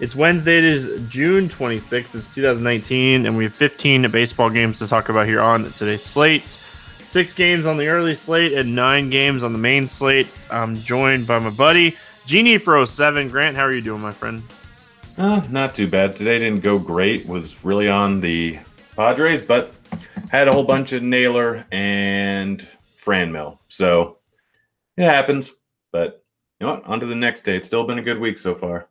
It's Wednesday, it is June 26th, it's 2019, and we have 15 baseball games to talk about here on today's slate. Six games on the early slate and nine games on the main slate. I'm joined by my buddy, Genie for 07. Grant, how are you doing, my friend? Uh, not too bad. Today didn't go great. Was really on the Padres, but had a whole bunch of Naylor and Franmil. So it happens. But you know what? On to the next day. It's still been a good week so far.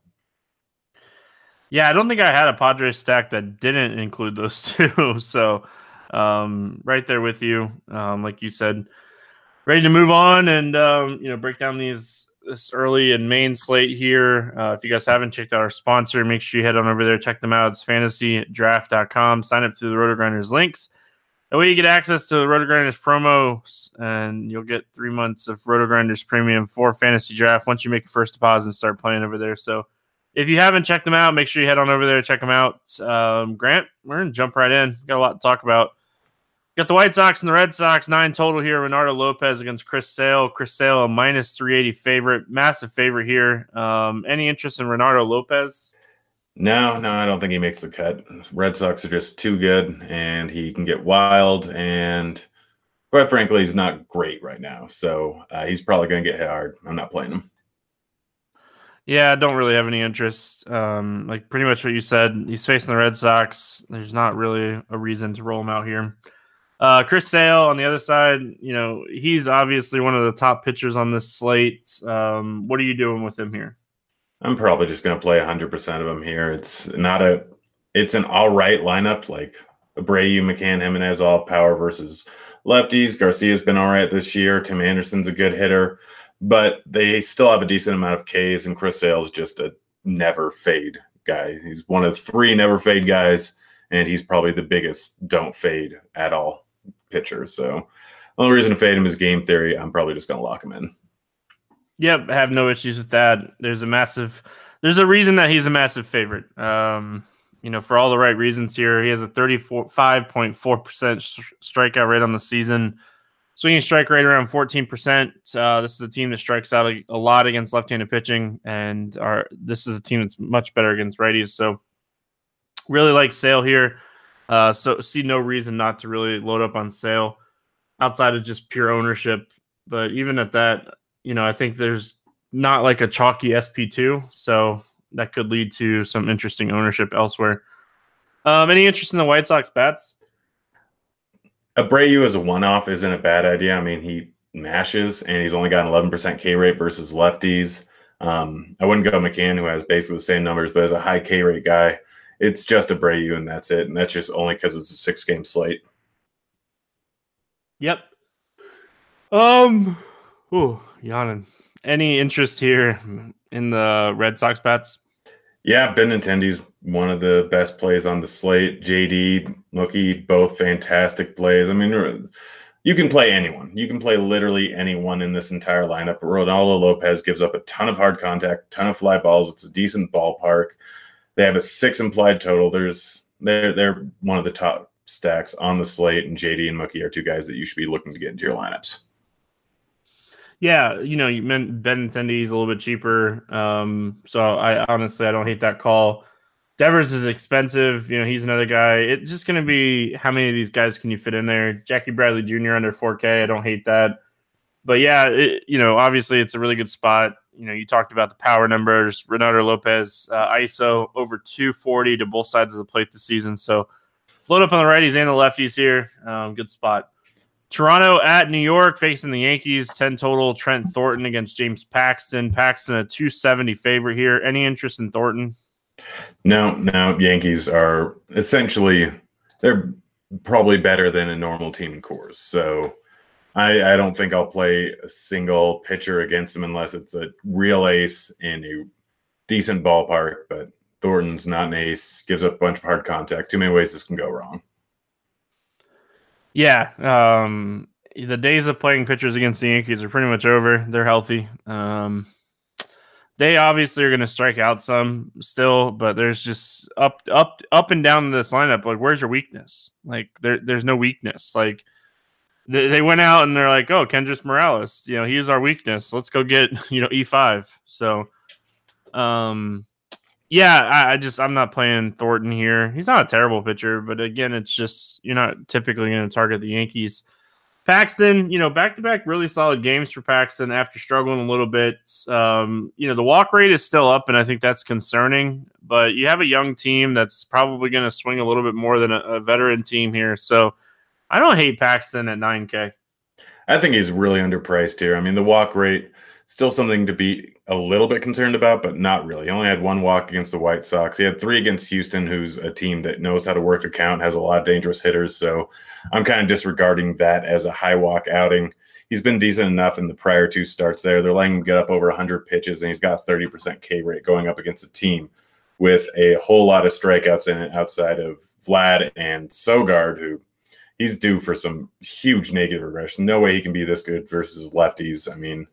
Yeah, I don't think I had a Padres stack that didn't include those two. so, um, right there with you, um, like you said, ready to move on and um, you know break down these this early and main slate here. Uh, if you guys haven't checked out our sponsor, make sure you head on over there, check them out. It's fantasydraft.com. Sign up through the Roto Grinders links. That way you get access to Roto Grinders promos and you'll get three months of Roto Grinders premium for fantasy draft once you make your first deposit and start playing over there. So if you haven't checked them out, make sure you head on over there, check them out. Um, Grant, we're gonna jump right in. Got a lot to talk about. Got the White Sox and the Red Sox, nine total here. Reynaldo Lopez against Chris Sale. Chris Sale, a minus 380 favorite, massive favorite here. Um, any interest in Reynaldo Lopez? No, no, I don't think he makes the cut. Red Sox are just too good, and he can get wild. And quite frankly, he's not great right now. So uh, he's probably going to get hit hard. I'm not playing him. Yeah, I don't really have any interest. Um, like pretty much what you said. He's facing the Red Sox. There's not really a reason to roll him out here. Uh, Chris Sale on the other side, you know, he's obviously one of the top pitchers on this slate. Um, what are you doing with him here? I'm probably just going to play 100% of him here. It's not a, it's an all right lineup. Like Abreu, McCann, Jimenez, all power versus lefties. Garcia's been all right this year. Tim Anderson's a good hitter but they still have a decent amount of Ks, and Chris Sale's just a never fade guy. He's one of three never fade guys, and he's probably the biggest don't fade at all pitcher. So only reason to fade him is game theory. I'm probably just going to lock him in. Yep, I have no issues with that. There's a massive, there's a reason that he's a massive favorite. Um, you know, for all the right reasons here. He has a 35.4% strikeout rate on the season. Swinging strike rate around 14%. Uh, this is a team that strikes out a, a lot against left-handed pitching, and this is a team that's much better against righties. So, really like Sale here. Uh, so see no reason not to really load up on Sale outside of just pure ownership. But even at that, you know, I think there's not like a chalky SP2, so that could lead to some interesting ownership elsewhere. Um, any interest in the White Sox bats? Abreu as a one-off isn't a bad idea. I mean, he mashes and he's only got an 11% K rate versus lefties. Um, I wouldn't go McCann, who has basically the same numbers, but as a high K rate guy, it's just Abreu and that's it. And that's just only because it's a six game slate. Yep. Um, ooh, yawning. Any interest here in the Red Sox bats? Yeah, Benintendi's one of the best plays on the slate. JD, Mookie, both fantastic plays. I mean, you can play anyone. You can play literally anyone in this entire lineup. Reynaldo Lopez gives up a ton of hard contact, ton of fly balls. It's a decent ballpark. They have a six implied total. There's they're they're one of the top stacks on the slate, and JD and Mookie are two guys that you should be looking to get into your lineups. Yeah, you know, you meant Benintendi is a little bit cheaper. Um, so I honestly I don't hate that call. Devers is expensive. You know, he's another guy. It's just going to be how many of these guys can you fit in there? Jackie Bradley Jr. under 4K. I don't hate that. But yeah, it, you know, obviously it's a really good spot. You know, you talked about the power numbers. Reynaldo Lopez, uh, ISO over 240 to both sides of the plate this season. So float up on the righties and the lefties here. Um, good spot. Toronto at New York facing the Yankees. 10 total. Trent Thornton against James Paxton. Paxton a 270 favorite here. Any interest in Thornton? No, no. Yankees are essentially they're probably better than a normal team in Coors. So I, I don't think I'll play a single pitcher against them unless it's a real ace in a decent ballpark. But Thornton's not an ace. Gives up a bunch of hard contact. Too many ways this can go wrong. Yeah, um, the days of playing pitchers against the Yankees are pretty much over. They're healthy. Um, they obviously are going to strike out some still, but there's just up, up, up and down this lineup. Like, where's your weakness? Like, there, there's no weakness. Like, they, they went out and they're like, oh, Kendrys Morales, you know, he is our weakness. Let's go get, you know, E5. So, um, yeah, I, I just I'm not playing Thornton here. He's not a terrible pitcher, but again, it's just you're not typically going to target the Yankees. Paxton, you know, back to back really solid games for Paxton after struggling a little bit. Um, you know, the walk rate is still up, and I think that's concerning. But you have a young team that's probably going to swing a little bit more than a, a, veteran team here. So I don't hate Paxton at 9K. I think he's really underpriced here. I mean, the walk rate still something to be a little bit concerned about, but not really. He only had one walk against the White Sox. He had three against Houston, who's a team that knows how to work the count, has a lot of dangerous hitters. So I'm kind of disregarding that as a high walk outing. He's been decent enough in the prior two starts there. They're letting him get up over 100 pitches, and he's got a 30% K rate going up against a team with a whole lot of strikeouts in it outside of Vlad and Sogard, who he's due for some huge negative regression. No way he can be this good versus lefties. I mean,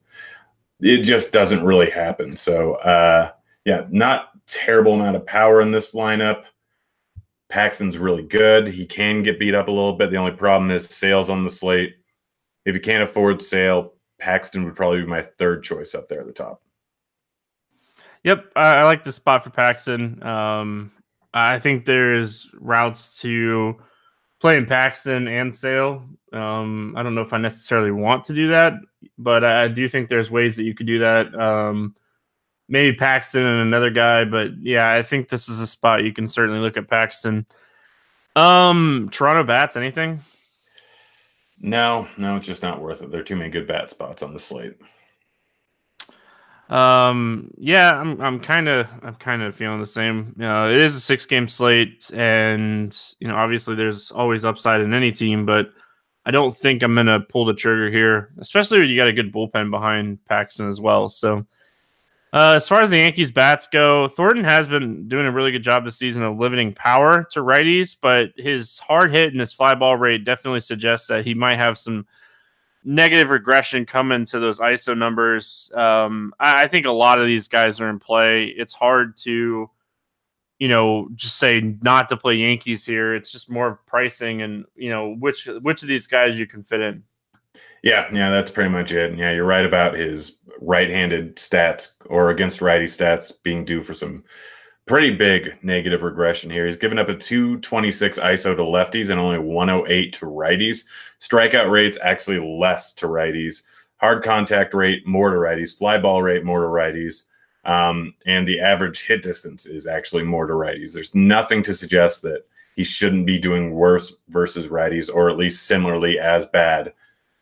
it just doesn't really happen. So, uh, yeah, not terrible amount of power in this lineup. Paxton's really good. He can get beat up a little bit. The only problem is Sale's on the slate. If you can't afford Sale, Paxton would probably be my third choice up there at the top. Yep, I, I like the spot for Paxton. Um, I think there's routes to playing Paxton and Sale. Um, I don't know if I necessarily want to do that, but I, do think there's ways that you could do that. Um, maybe Paxton and another guy, but yeah, I think this is a spot you can certainly look at Paxton. Um, Toronto bats, anything? No, no, it's just not worth it. There are too many good bat spots on the slate. Um, yeah, I'm I'm kind of I'm kind of feeling the same. You know, it is a six game slate, and you know, obviously there's always upside in any team, but I don't think I'm gonna pull the trigger here, especially when you got a good bullpen behind Paxton as well. So, uh, as far as the Yankees bats go, Thornton has been doing a really good job this season of limiting power to righties, but his hard hit and his fly ball rate definitely suggests that he might have some negative regression coming to those ISO numbers. Um, I, I, think a lot of these guys are in play. It's hard to, you know, just say not to play Yankees here. It's just more of pricing and you know which which of these guys you can fit in. Yeah, yeah, that's pretty much it. Yeah, you're right about his right-handed stats or against righty stats being due for some pretty big negative regression here. He's given up a 226 ISO to lefties and only 108 to righties. Strikeout rates actually less to righties. Hard contact rate more to righties. Fly ball rate more to righties. Um, and the average hit distance is actually more to righties. There's nothing to suggest that he shouldn't be doing worse versus righties or at least similarly as bad.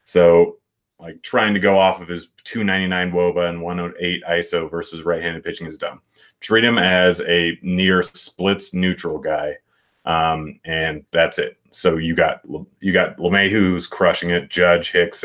So like trying to go off of his 299 woba and 108 iso versus right-handed pitching is dumb treat him as a near splits neutral guy, um, and that's it. So you got you got LeMahieu who's crushing it, Judge Hicks,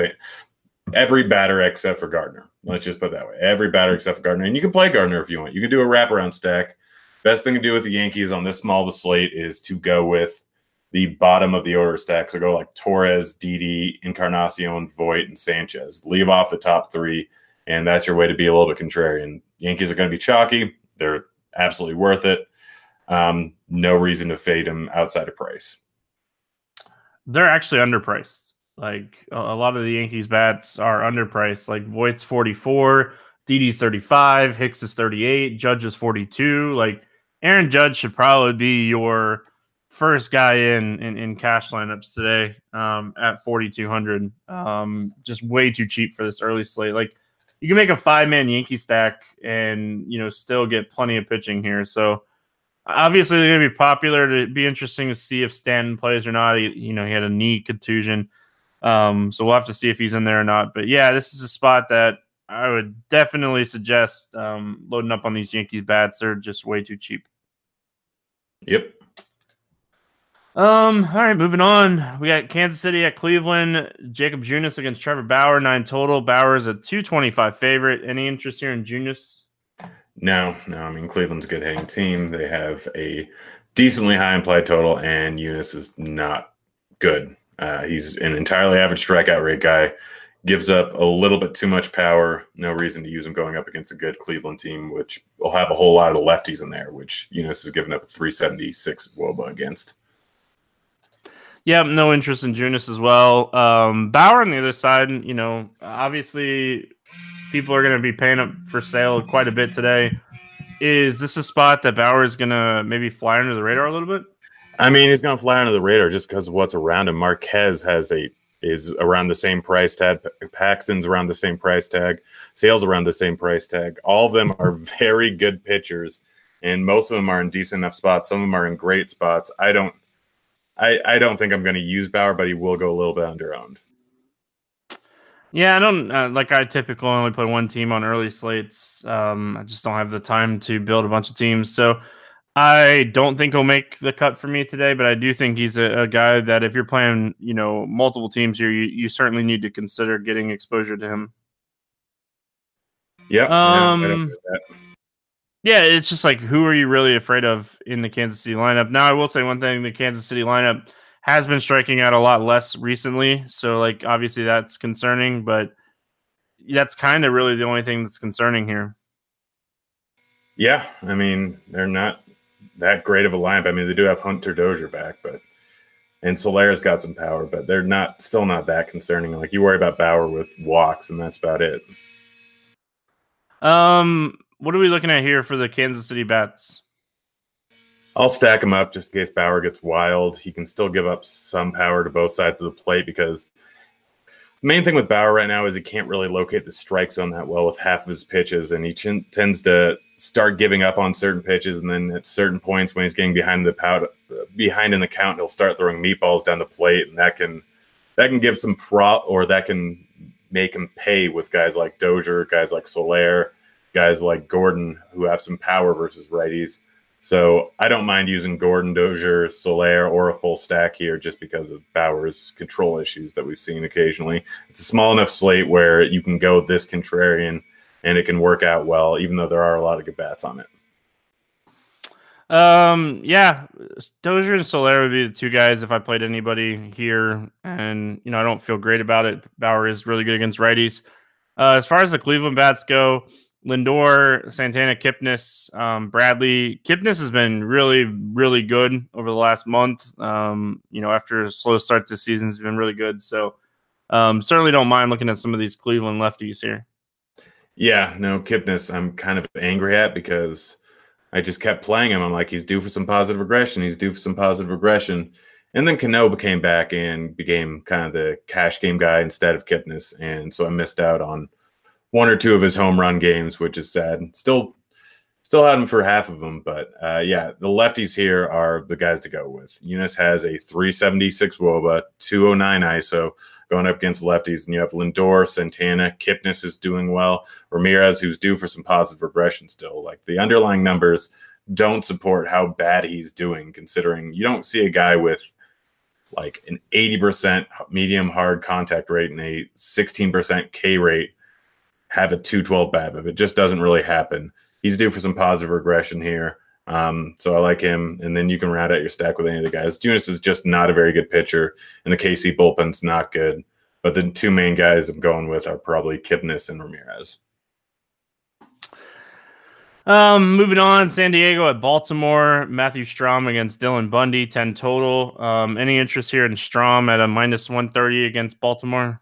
every batter except for Gardner. Let's just put that way. Every batter except for Gardner, and you can play Gardner if you want. You can do a wraparound stack. Best thing to do with the Yankees on this small of a slate is to go with the bottom of the order stack. So go like Torres, Didi, Encarnacion, Voit, and Sanchez. Leave off the top three, and that's your way to be a little bit contrarian. Yankees are going to be chalky. They're absolutely worth it. Um, no reason to fade them outside of price. They're actually underpriced. Like a, lot of the Yankees bats are underpriced. Like Voit's 44, Didi's 35, Hicks is 38, Judge is 42. Like Aaron Judge should probably be your first guy in in, in cash lineups today um, at 4200 um, just way too cheap for this early slate. Like you can make a five man yankee stack and you know still get plenty of pitching here. So obviously they're going to be popular. To be interesting to see if stanton plays or not. He, you know he had a knee contusion. Um, so we'll have to see if he's in there or not. But yeah this is a spot that i would definitely suggest um, loading up on these yankees bats. They're just way too cheap. Yep um, all right, moving on. We got Kansas City at Cleveland. Jakob Junis against Trevor Bauer, nine total. Bauer is a 225 favorite. Any interest here in Junis? No, no. I mean, Cleveland's a good hitting team. They have a decently high implied total, and Junis is not good. Uh, he's an entirely average strikeout rate guy. Gives up a little bit too much power. No reason to use him going up against a good Cleveland team, which will have a whole lot of lefties in there, which Junis has given up a 376 Woba against. Yeah, no interest in Junis as well. Um, Bauer on the other side, you know, obviously people are going to be paying up for Sale quite a bit today. Is this a spot that Bauer is going to maybe fly under the radar a little bit? I mean, he's going to fly under the radar just because of what's around him. Marquez has a is around the same price tag. Paxton's around the same price tag. Sale's around the same price tag. All of them are very good pitchers, and most of them are in decent enough spots. Some of them are in great spots. I don't I, I don't think I'm going to use Bauer, but he will go a little bit under owned. Yeah, I don't uh, like. I typically only play one team on early slates. Um, I just don't have the time to build a bunch of teams, so I don't think he'll make the cut for me today. But I do think he's a, a guy that if you're playing, you know, multiple teams here, you, you certainly need to consider getting exposure to him. Yeah. Um, yeah, yeah, it's just like who are you really afraid of in the Kansas City lineup? Now, I will say one thing: the Kansas City lineup has been striking out a lot less recently, so like obviously that's concerning, but that's kind of really the only thing that's concerning here. Yeah, I mean they're not that great of a lineup. I mean they do have Hunter Dozier back, but and Soler's got some power, but they're not still not that concerning. Like you worry about Bauer with walks, and that's about it. Um, what are we looking at here for the Kansas City bats? I'll stack him up just in case Bauer gets wild. He can still give up some power to both sides of the plate because the main thing with Bauer right now is he can't really locate the strike zone that well with half of his pitches, and he ch- tends to start giving up on certain pitches, and then at certain points when he's getting behind the behind in the count, he'll start throwing meatballs down the plate, and that can that can give some prop or that can make him pay with guys like Dozier, guys like Soler guys like Gordon who have some power versus righties. So I don't mind using Gordon, Dozier, Soler, or a full stack here just because of Bauer's control issues that we've seen occasionally. It's a small enough slate where you can go this contrarian and it can work out well, even though there are a lot of good bats on it. Um, yeah, Dozier and Soler would be the two guys if I played anybody here, and you know I don't feel great about it. Bauer is really good against righties. Uh, as far as the Cleveland bats go, Lindor, Santana, Kipnis, um, Bradley. Kipnis has been really, really good over the last month. Um, you know, after a slow start the season, has been really good. So um, certainly don't mind looking at some of these Cleveland lefties here. Yeah, no, Kipnis, I'm kind of angry at because I just kept playing him. I'm like, he's due for some positive regression. He's due for some positive regression. And then Cano came back and became kind of the cash game guy instead of Kipnis. And so I missed out on one or two of his home run games, which is sad. Still, still had him for half of them, but uh, yeah, the lefties here are the guys to go with. Junis has a 376 WOBA, 209 ISO going up against lefties, and you have Lindor, Santana, Kipnis is doing well, Ramirez, who's due for some positive regression still. Like the underlying numbers don't support how bad he's doing, considering you don't see a guy with like an 80% medium hard contact rate and a 16% K rate have a 212 BABIP. It just doesn't really happen. He's due for some positive regression here. Um, so I like him. And then you can round out your stack with any of the guys. Junis is just not a very good pitcher, and the KC bullpen's not good. But the two main guys I'm going with are probably Kipnis and Ramirez. Um, moving on, San Diego at Baltimore. Matthew Strahm against Dylan Bundy, 10 total. Um, any interest here in Strahm at a minus 130 against Baltimore?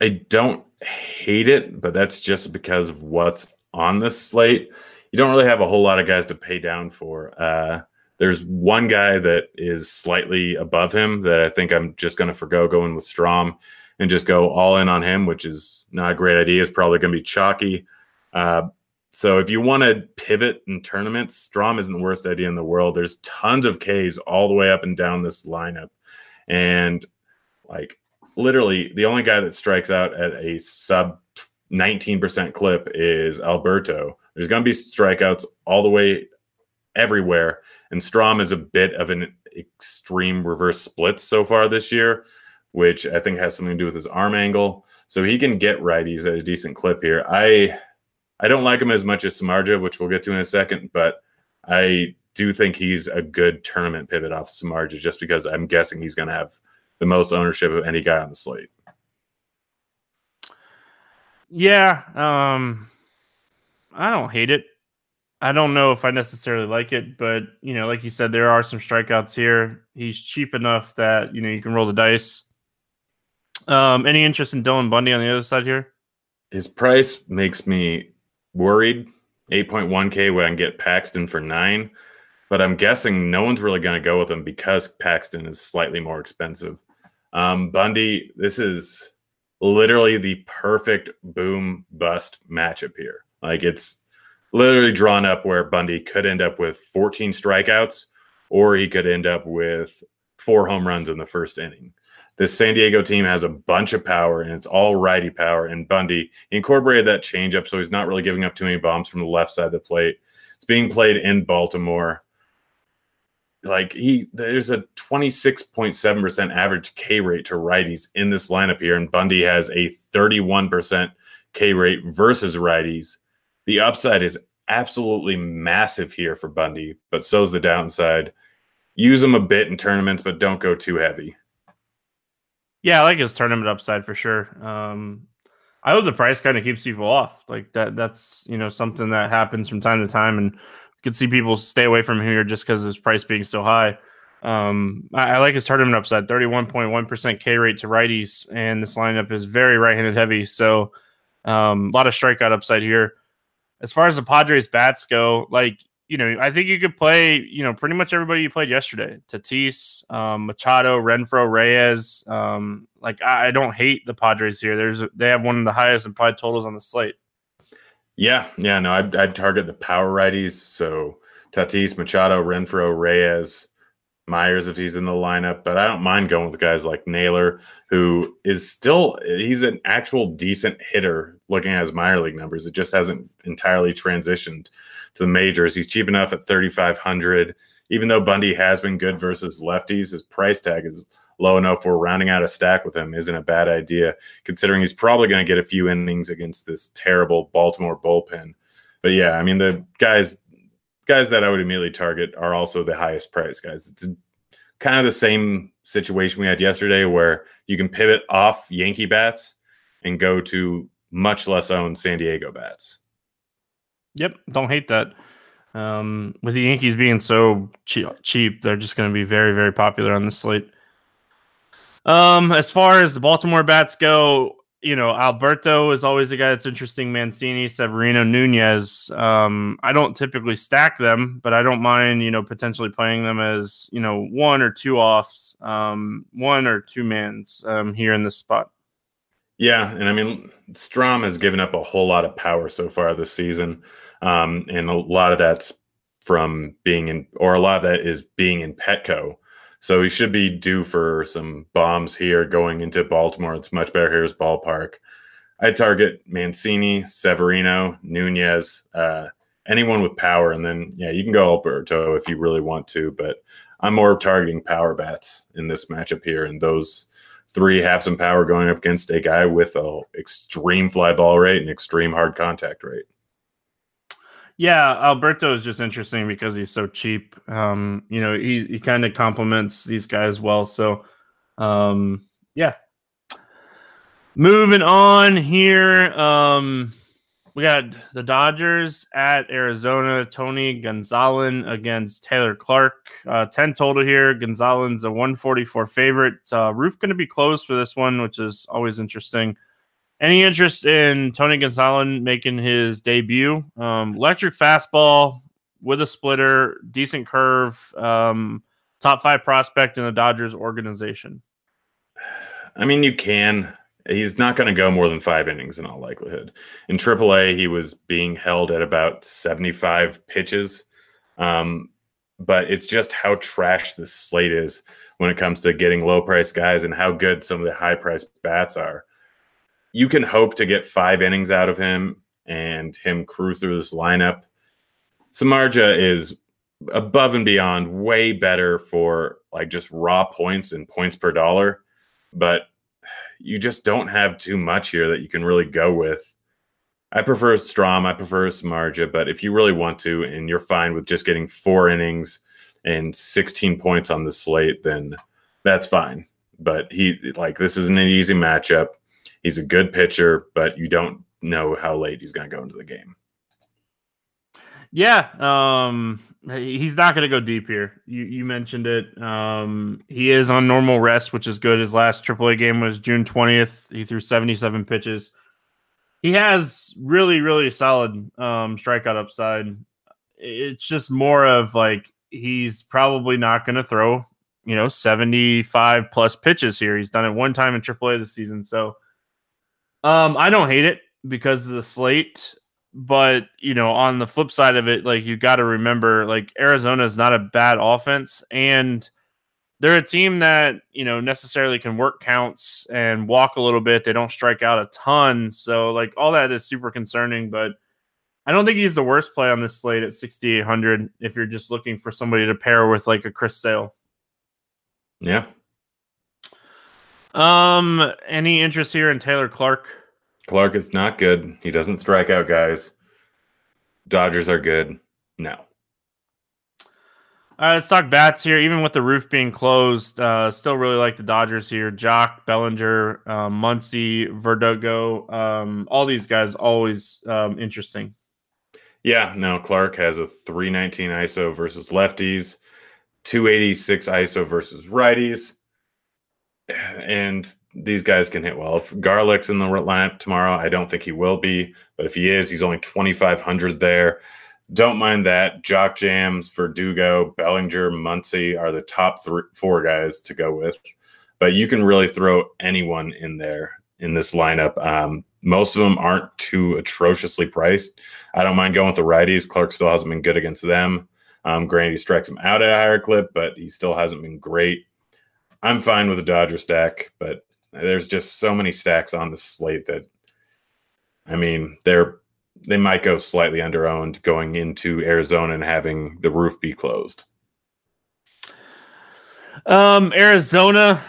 I don't hate it, but that's just because of what's on this slate. You don't really have a whole lot of guys to pay down for. Uh, there's one guy that is slightly above him that I think I'm just going to forego going with Strahm and just go all in on him, which is not a great idea. It's probably going to be chalky. Uh, so if you want to pivot in tournaments, Strahm isn't the worst idea in the world. There's tons of Ks all the way up and down this lineup. And like literally the only guy that strikes out at a sub 19% clip is Alberto. There's going to be strikeouts all the way everywhere. And Strahm is a bit of an extreme reverse split so far this year, which I think has something to do with his arm angle. So he can get righties at a decent clip here. I I don't like him as much as Samardzija, which we'll get to in a second, but I do think he's a good tournament pivot off Samardzija just because I'm guessing he's going to have the most ownership of any guy on the slate. Yeah, um, I don't hate it. I don't know if I necessarily like it, but you know, like you said, there are some strikeouts here. He's cheap enough that you know you can roll the dice. Um, any interest in Dylan Bundy on the other side here? His price makes me worried. 8.1K when I can get Paxton for nine, but I'm guessing no one's really going to go with him because Paxton is slightly more expensive. Um, Bundy, this is literally the perfect boom bust matchup here. Like it's literally drawn up where Bundy could end up with 14 strikeouts or he could end up with four home runs in the first inning. This San Diego team has a bunch of power and it's all righty power. And Bundy incorporated that changeup, so he's not really giving up too many bombs from the left side of the plate. It's being played in Baltimore. Like he, there's a 26.7% average K rate to righties in this lineup here, and Bundy has a 31% K rate versus righties. The upside is absolutely massive here for Bundy, but so's the downside. Use him a bit in tournaments, but don't go too heavy. Yeah, I like his tournament upside for sure. Um, I hope the price kind of keeps people off. Like that, that's you know something that happens from time to time, and can see people stay away from here just because his price being so high. Um, I, I, like his tournament upside, thirty-one point one percent K rate to righties, and this lineup is very right-handed heavy. So um, a lot of strikeout upside here. As far as the Padres bats go, like you know, I think you could play, you know, pretty much everybody you played yesterday. Tatis, um, Machado, Renfroe, Reyes. Um, like I, I, don't hate the Padres here. There's they have one of the highest implied totals on the slate. Yeah, yeah, no, I'd, I'd target the power righties. So Tatis, Machado, Renfroe, Reyes, Myers if he's in the lineup. But I don't mind going with guys like Naylor, who is still he's an actual decent hitter looking at his minor league numbers. It just hasn't entirely transitioned to the majors. He's cheap enough at 3,500. Even though Bundy has been good versus lefties, his price tag is low enough for rounding out a stack with him isn't a bad idea, considering he's probably going to get a few innings against this terrible Baltimore bullpen. But yeah, I mean the guys guys that I would immediately target are also the highest price guys. It's kind of the same situation we had yesterday where you can pivot off Yankee bats and go to much less owned San Diego bats. Yep, don't hate that. Um, with the Yankees being so cheap, cheap they're just going to be very, very popular on the slate. Um, as far as the Baltimore bats go, you know, Alberto is always a guy that's interesting. Mancini, Severino, Nunez. Um, I don't typically stack them, but I don't mind, you know, potentially playing them as, you know, one or two offs, um, one or two mans um, here in this spot. Yeah, and I mean, Strahm has given up a whole lot of power so far this season, um, and a lot of that's from being in, or a lot of that is being in Petco. So he should be due for some bombs here going into Baltimore. It's much better here's ballpark. I target Mancini, Severino, Nunez, uh, anyone with power, and then yeah, you can go Alberto if you really want to, but I'm more targeting power bats in this matchup here, and those three have some power going up against a guy with a extreme fly ball rate and extreme hard contact rate. Yeah, Alberto is just interesting because he's so cheap. Um, you know, he, he kind of complements these guys well. So, um, yeah. Moving on here. Um, we got the Dodgers at Arizona. Tony Gonsolin against Taylor Clarke. Uh, 10 total here. Gonsolin a 144 favorite. Uh, roof going to be closed for this one, which is always interesting. Any interest in Tony Gonsolin making his debut? Um, electric fastball with a splitter, decent curve, um, top five prospect in the Dodgers organization. I mean, you can. He's not going to go more than five innings in all likelihood. In AAA, he was being held at about 75 pitches. Um, but it's just how trash this slate is when it comes to getting low price guys and how good some of the high price bats are. You can hope to get five innings out of him and him cruise through this lineup. Samardzija is above and beyond way better for like just raw points and points per dollar, but you just don't have too much here that you can really go with. I prefer Strahm, I prefer Samardzija, but if you really want to and you're fine with just getting four innings and 16 points on the slate, then that's fine. But he like this isn't an easy matchup. He's a good pitcher, but you don't know how late he's going to go into the game. Yeah, um, he's not going to go deep here. You you mentioned it. Um, he is on normal rest, which is good. His last AAA game was June twentieth. He threw seventy seven pitches. He has really really solid um, strikeout upside. It's just more of like he's probably not going to throw you know seventy five plus pitches here. He's done it one time in AAA this season, so um, I don't hate it because of the slate but you know on the flip side of it like you got to remember like arizona is not a bad offense and they're a team that you know necessarily can work counts and walk a little bit. They don't strike out a ton so like all that is super concerning but i don't think he's the worst play on this slate at 6800 if you're just looking for somebody to pair with like a chris sale. Yeah um any interest here in taylor Clarke? Clarke is not good. He doesn't strike out guys. Dodgers are good. No. All right, let's talk bats here. Even with the roof being closed, uh, still really like the Dodgers here. Joc, Bellinger, um, Muncy, Verdugo, um, all these guys always um, interesting. Yeah, no, Clarke has a 319 ISO versus lefties, 286 ISO versus righties. And these guys can hit well. If Garlick's in the lineup tomorrow, I don't think he will be, but if he is, he's only 2,500 there. Don't mind that. Jock Jams, Verdugo, Bellinger, Muncy are the top three, four guys to go with. But you can really throw anyone in there in this lineup. Um, most of them aren't too atrociously priced. I don't mind going with the righties. Clarke still hasn't been good against them. Um, granted, he strikes him out at a higher clip, but he still hasn't been great. I'm fine with the Dodger stack, but there's just so many stacks on the slate that I mean, they're they might go slightly under owned going into Arizona and having the roof be closed. Um, Arizona,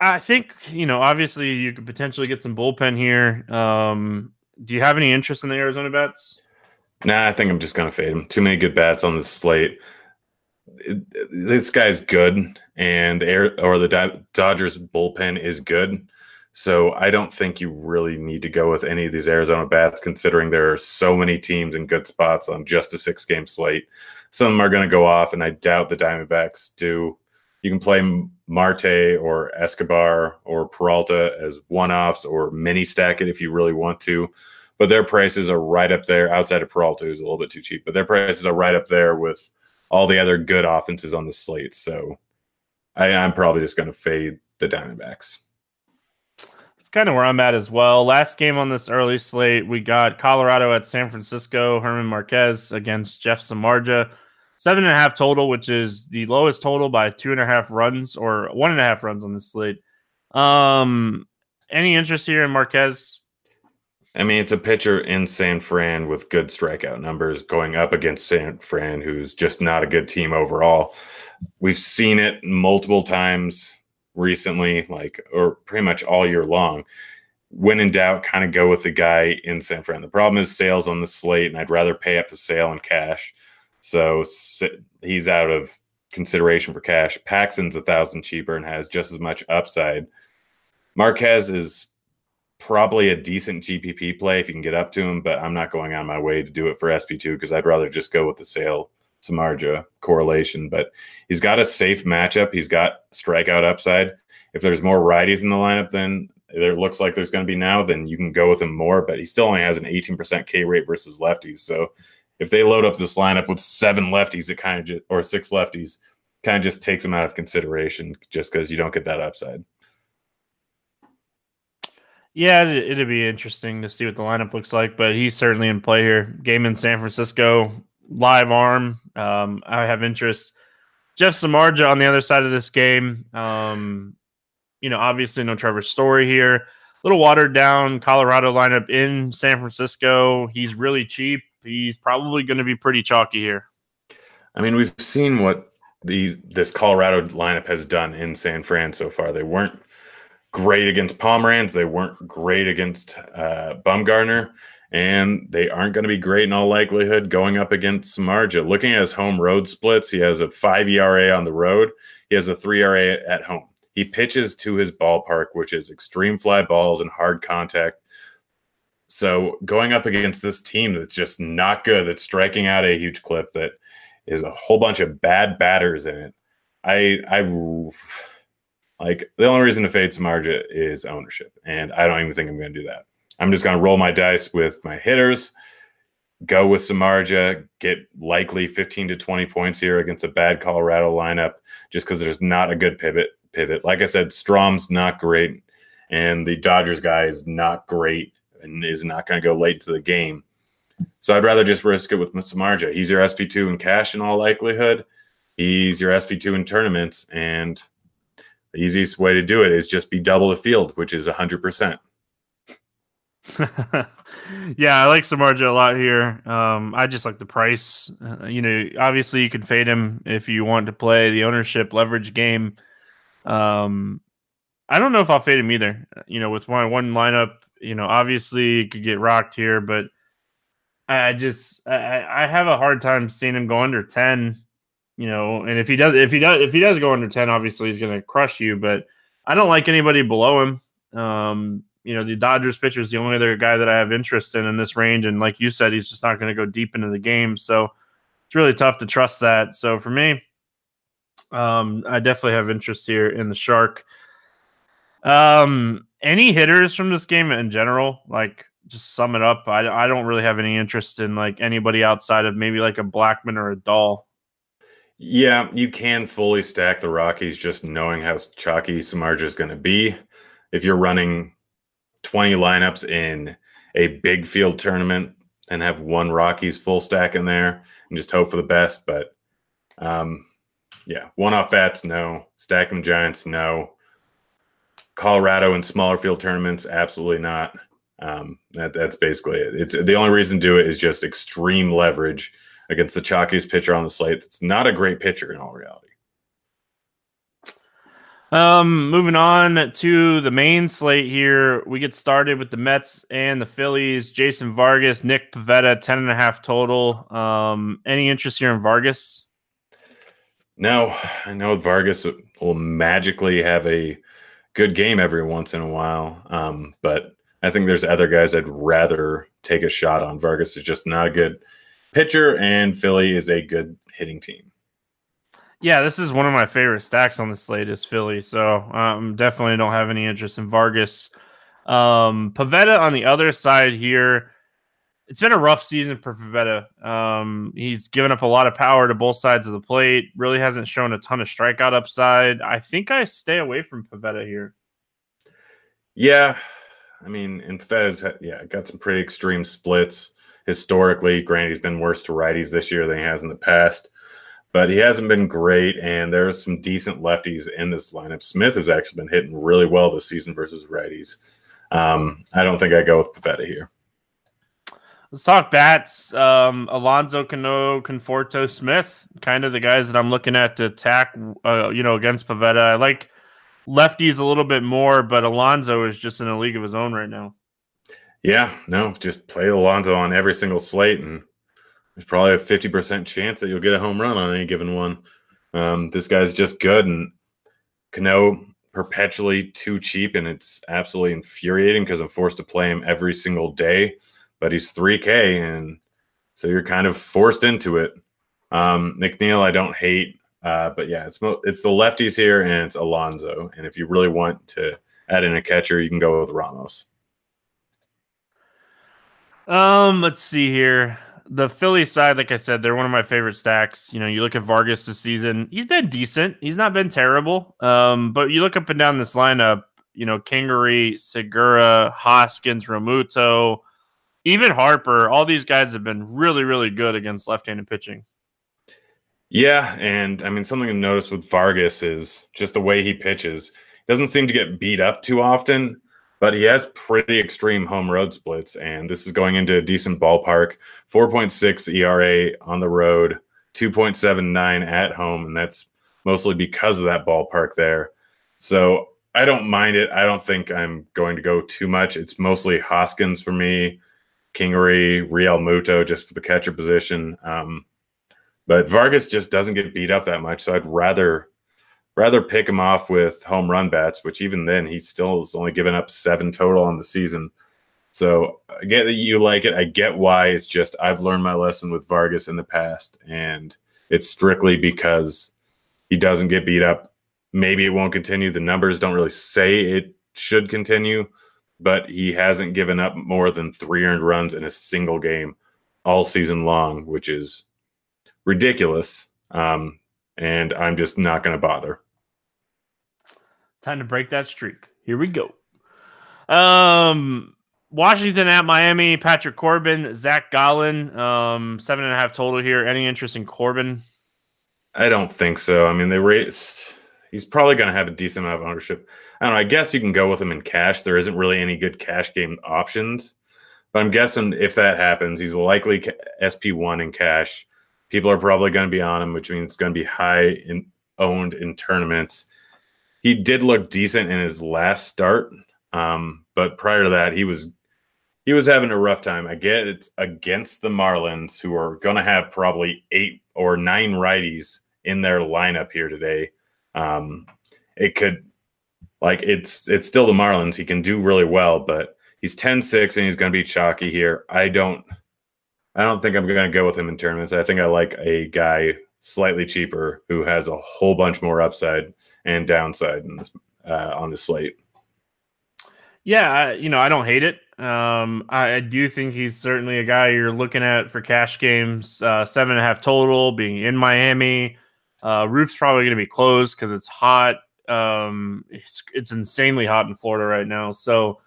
I think you know. Obviously, you could potentially get some bullpen here. Um, do you have any interest in the Arizona bats? Nah, I think I'm just gonna fade them. Too many good bats on the slate. This guy's good, and air or the Dodgers bullpen is good. So I don't think you really need to go with any of these Arizona bats, considering there are so many teams in good spots on just a six game slate. Some are going to go off, and I doubt the Diamondbacks do. You can play Marte or Escobar or Peralta as one offs or mini stack it if you really want to. But their prices are right up there outside of Peralta, who's a little bit too cheap, but their prices are right up there with all the other good offenses on the slate. So I, I'm probably just going to fade the Diamondbacks That's kind of where I'm at as well. Last game on this early slate, we got Colorado at San Francisco, German Marquez against Jeff Samardzija. Seven and a half total, which is the lowest total by two and a half runs or one and a half runs on this slate. Um, any interest here in Marquez? I mean, it's a pitcher in San Fran with good strikeout numbers going up against San Fran, who's just not a good team overall. We've seen it multiple times recently, like or pretty much all year long. When in doubt, kind of go with the guy in San Fran. The problem is Sale's on the slate, and I'd rather pay up for Sale in cash. So he's out of consideration for cash. Paxton's a thousand cheaper and has just as much upside. Marquez is probably a decent GPP play if you can get up to him, but I'm not going on my way to do it for SP2 because I'd rather just go with the Sale Samardzija correlation. But he's got a safe matchup. He's got strikeout upside. If there's more righties in the lineup than it looks like there's going to be now, then you can go with him more. But he still only has an 18% K rate versus lefties. So if they load up this lineup with seven lefties, it kind of just, or six lefties, kind of just takes him out of consideration just because you don't get that upside. Yeah, it'd be interesting to see what the lineup looks like, but he's certainly in play here. Game in San Francisco, live arm. Um, I have interest. Jeff Samardzija on the other side of this game. Um, you know, obviously no Trevor Story here. A little watered down Colorado lineup in San Francisco. He's really cheap. He's probably going to be pretty chalky here. I mean, we've seen what the this Colorado lineup has done in San Fran so far. They weren't great against Pomeranz. They weren't great against uh, Bumgarner, and they aren't going to be great in all likelihood going up against Samardzija. Looking at his home road splits, he has a five ERA on the road. He has a three ERA at home. He pitches to his ballpark, which is extreme fly balls and hard contact. So going up against this team that's just not good, that's striking out a huge clip, that is a whole bunch of bad batters in it. I I like the only reason to fade Samardzija is ownership, and I don't even think I'm going to do that. I'm just going to roll my dice with my hitters, go with Samardzija, get likely 15 to 20 points here against a bad Colorado lineup, just because there's not a good pivot. Pivot, like I said, Strahm's not great, and the Dodgers guy is not great, and is not going to go late to the game. So I'd rather just risk it with Samardzija. He's your SP2 in cash in all likelihood. He's your SP2 in tournaments, and the easiest way to do it is just be double the field, which is 100%. yeah, I like Samardzija a lot here. Um, I just like the price. Uh, you know, obviously you can fade him if you want to play the ownership leverage game. Um, I don't know if I'll fade him either. You know, with my one lineup, you know, obviously you could get rocked here, but I just I, I have a hard time seeing him go under ten you know, and if he does, if he does, if he does go under ten, obviously he's going to crush you. But I don't like anybody below him. Um, you know, the Dodgers pitcher is the only other guy that I have interest in in this range, and like you said, he's just not going to go deep into the game. So it's really tough to trust that. So for me, um, I definitely have interest here in the Shark. Um, any hitters from this game in general, like just sum it up. I, I don't really have any interest in like anybody outside of maybe like a Blackmon or a Dahl. Yeah, you can fully stack the Rockies just knowing how chalky Samardzija is going to be. If you're running 20 lineups in a big field tournament and have one Rockies full stack in there and just hope for the best. But um, yeah, one off bats, no. Stacking the Giants, no. Colorado in smaller field tournaments, absolutely not. Um, that, that's basically it. It's the only reason to do it is just extreme leverage against the chalkiest pitcher on the slate. That's not a great pitcher in all reality. Um, moving on to the main slate here, we get started with the Mets and the Phillies. Jason Vargas, Nick Pivetta, ten and a half total. Um, any interest here in Vargas? No, I know Vargas will magically have a good game every once in a while. Um, but I think there's other guys I'd rather take a shot on. Vargas is just not a good pitcher, and Philly is a good hitting team. Yeah, this is one of my favorite stacks on the slate is Philly. So um, definitely don't have any interest in Vargas. Um, Pivetta on the other side here. It's been a rough season for Pivetta. Um, he's given up a lot of power to both sides of the plate. Really hasn't shown a ton of strikeout upside. I think I stay away from Pivetta here. Yeah, I mean, and Pivetta's yeah got some pretty extreme splits historically. Granted, he's been worse to righties this year than he has in the past, but he hasn't been great. And there's some decent lefties in this lineup. Smith has actually been hitting really well this season versus righties. Um, I don't think I go with Pivetta here. Let's talk bats. Um, Alonso Cano, Conforto, Smith, kind of the guys that I'm looking at to attack, uh, you know, against Pivetta. I like lefties a little bit more, but Alonso is just in a league of his own right now. Yeah, no, just play Alonso on every single slate, and there's probably a 50% chance that you'll get a home run on any given one. Um, this guy's just good, and Cano perpetually too cheap, and it's absolutely infuriating because I'm forced to play him every single day. But he's 3K, and so you're kind of forced into it. Um, McNeil, I don't hate, uh, but yeah, it's it's the lefties here, and it's Alonso. And if you really want to add in a catcher, you can go with Ramos. Um, let's see here. The Philly side, like I said, they're one of my favorite stacks. You know, you look at Vargas this season; he's been decent. He's not been terrible. Um, but you look up and down this lineup. You know, Kingery, Segura, Hoskins, Realmuto, even Harper. All these guys have been really, really good against left-handed pitching. Yeah, and I mean something to notice with Vargas is just the way he pitches. Doesn't seem to get beat up too often, but he has pretty extreme home road splits, and this is going into a decent ballpark. 4.6 ERA on the road, 2.79 at home, and that's mostly because of that ballpark there. So I don't mind it. I don't think I'm going to go too much. It's mostly Hoskins for me, Kingery, Realmuto just for the catcher position. Um, but Vargas just doesn't get beat up that much, so I'd rather rather pick him off with home run bats, which even then he still is only given up seven total on the season. So I get that you like it. I get why. It's just I've learned my lesson with Vargas in the past, and it's strictly because he doesn't get beat up. Maybe it won't continue. The numbers don't really say it should continue, but he hasn't given up more than three earned runs in a single game all season long, which is ridiculous. Um, and I'm just not going to bother. Time to break that streak. Here we go. Um, Washington at Miami. Patrick Corbin, Zach Gallen. Um, seven and a half total here. Any interest in Corbin? I don't think so. I mean, they raised. He's probably going to have a decent amount of ownership. I don't know. I guess you can go with him in cash. There isn't really any good cash game options, but I'm guessing if that happens, he's likely SP one in cash. People are probably going to be on him, which means it's going to be high in owned in tournaments he did look decent in his last start, um, but prior to that, he was he was having a rough time. I get it's against the Marlins, who are going to have probably eight or nine righties in their lineup here today. Um, it could like it's it's still the Marlins. He can do really well, but he's 10-6 and he's going to be chalky here. I don't I don't think I'm going to go with him in tournaments. I think I like a guy slightly cheaper who has a whole bunch more upside and downside in this, uh, on the slate. Yeah, I, you know, I don't hate it. Um, I, I, do think he's certainly a guy you're looking at for cash games. Uh, seven and a half total, being in Miami. Uh, roof's probably going to be closed because it's hot. Um, it's it's insanely hot in Florida right now. So,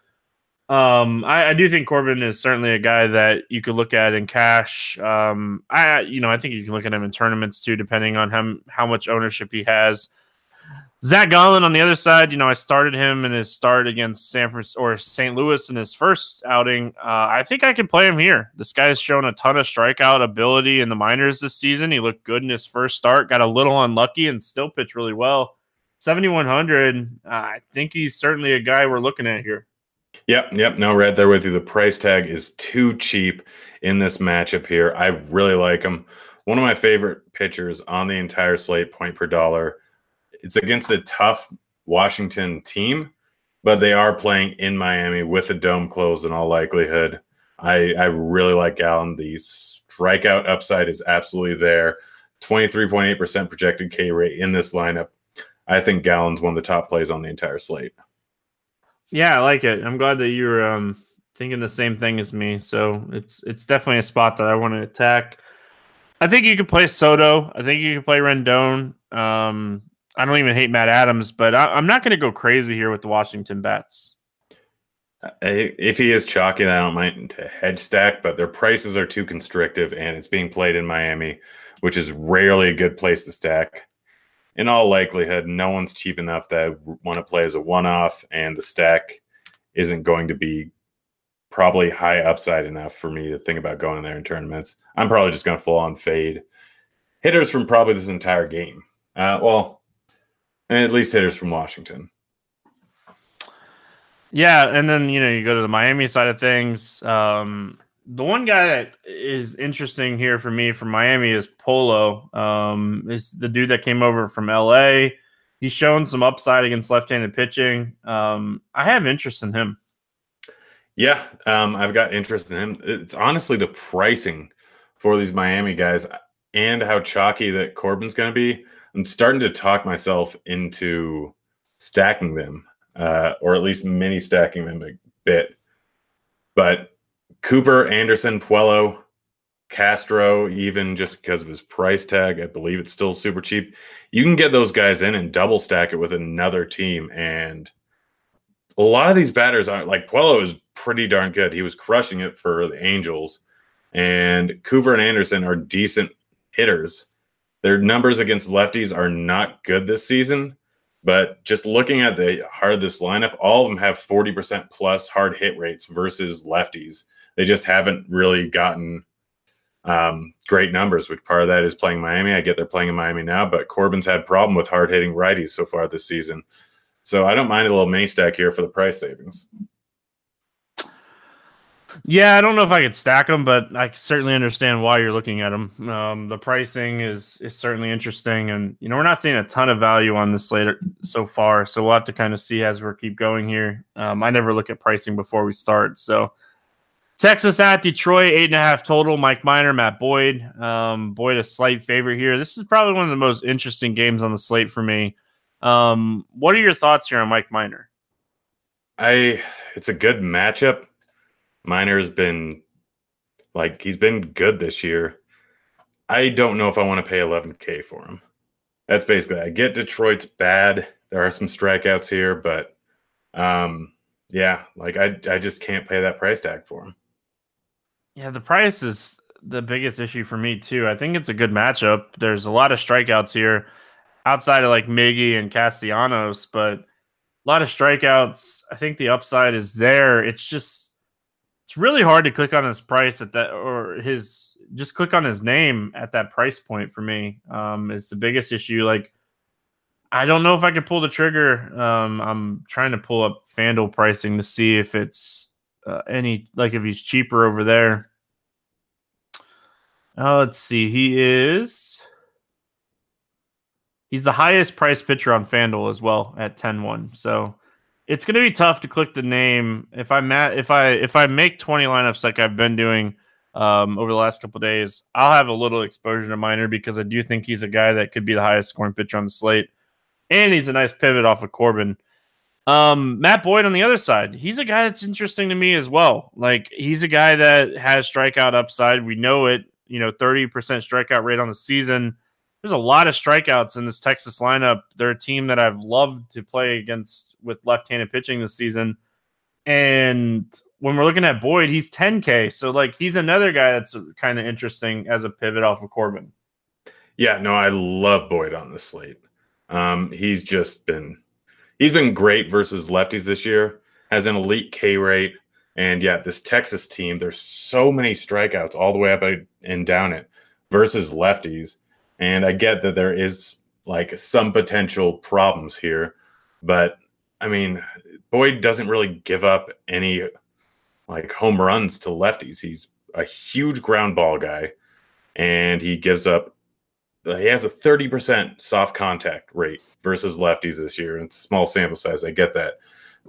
um, I, I, do think Corbin is certainly a guy that you could look at in cash. Um, I you know I think you can look at him in tournaments too, depending on how how much ownership he has. Zach Gallen on the other side, you know, I started him in his start against San Francisco or St. Louis in his first outing. Uh, I think I can play him here. This guy's shown a ton of strikeout ability in the minors this season. He looked good in his first start, got a little unlucky, and still pitched really well. 7,100. Uh, I think he's certainly a guy we're looking at here. Yep, yep. No, right there with you. The price tag is too cheap in this matchup here. I really like him. One of my favorite pitchers on the entire slate, point per dollar it's against a tough Washington team, but they are playing in Miami with the dome closed in all likelihood. I, I really like Gallen. The strikeout upside is absolutely there. 23.8% projected K rate in this lineup. I think Gallen's one of the top plays on the entire slate. Yeah, I like it. I'm glad that you're um, thinking the same thing as me. So it's it's definitely a spot that I want to attack. I think you could play Soto. I think you could play Rendon. Um, I don't even hate Matt Adams, but I, am not going to go crazy here with the Washington bats. If he is chalky, I don't mind to hedge stack, but their prices are too constrictive, and it's being played in Miami, which is rarely a good place to stack. In all likelihood, no one's cheap enough that want to play as a one-off, and the stack isn't going to be probably high upside enough for me to think about going there in tournaments. I'm probably just going to full on fade hitters from probably this entire game. Uh, well, and at least hitters from Washington. Yeah, and then you know you go to the Miami side of things. Um, the one guy that is interesting here for me from Miami is Puello. Um, is the dude that came over from LA. He's shown some upside against left-handed pitching. Um, I have interest in him. Yeah, um, I've got interest in him. It's honestly the pricing for these Miami guys and how chalky that Corbin's going to be. I'm starting to talk myself into stacking them, uh, or at least mini stacking them a bit. But Cooper, Anderson, Puello, Castro, even just because of his price tag, I believe it's still super cheap. You can get those guys in and double stack it with another team. And a lot of these batters aren't like Puello is pretty darn good. He was crushing it for the Angels. And Cooper and Anderson are decent hitters. Their numbers against lefties are not good this season, but just looking at the hard this lineup, all of them have 40% plus hard hit rates versus lefties. They just haven't really gotten um, great numbers, which part of that is playing Miami. I get they're playing in Miami now, but Corbin's had problem with hard hitting righties so far this season. So I don't mind a little mini stack here for the price savings. Yeah, I don't know if I could stack them, but I certainly understand why you're looking at them. Um, the pricing is is certainly interesting, and you know we're not seeing a ton of value on this slate so far, so we'll have to kind of see as we keep going here. Um, I never look at pricing before we start, so Texas at Detroit, eight and a half total. Mike Minor, Matt Boyd. Um, Boyd a slight favorite here. This is probably one of the most interesting games on the slate for me. Um, what are your thoughts here on Mike Minor? I it's a good matchup. Minor's been like he's been good this year. I don't know if I want to pay 11k for him. That's basically I get Detroit's bad. There are some strikeouts here, but um yeah, like I I just can't pay that price tag for him. Yeah, the price is the biggest issue for me too. I think it's a good matchup. There's a lot of strikeouts here outside of like Miggy and Castellanos, but a lot of strikeouts. I think the upside is there. It's just really hard to click on his price at that or his just click on his name at that price point for me um, is the biggest issue. Like, I don't know if I could pull the trigger. Um, I'm trying to pull up FanDuel pricing to see if it's uh, any like if he's cheaper over there. Uh, let's see. He is. He's the highest price pitcher on FanDuel as well at 10-1. So it's going to be tough to click the name if I mat if I if I make 20 lineups like I've been doing um, over the last couple days. I'll have a little exposure to Minor because I do think he's a guy that could be the highest scoring pitcher on the slate, and he's a nice pivot off of Corbin. Um, Matt Boyd on the other side, he's a guy that's interesting to me as well. Like he's a guy that has strikeout upside. We know it. You know, 30% strikeout rate on the season there's a lot of strikeouts in this Texas lineup. They're a team that I've loved to play against with left-handed pitching this season. And when we're looking at Boyd, he's 10K. So like he's another guy that's kind of interesting as a pivot off of Corbin. Yeah, no, I love Boyd on the slate. Um, he's just been he's been great versus lefties this year. Has an elite K rate. And yeah, this Texas team, there's so many strikeouts all the way up and down it versus lefties. And I get that there is like some potential problems here, but I mean, Boyd doesn't really give up any like home runs to lefties. He's a huge ground ball guy, and he gives up. He has a thirty percent soft contact rate versus lefties this year. And small sample size. I get that,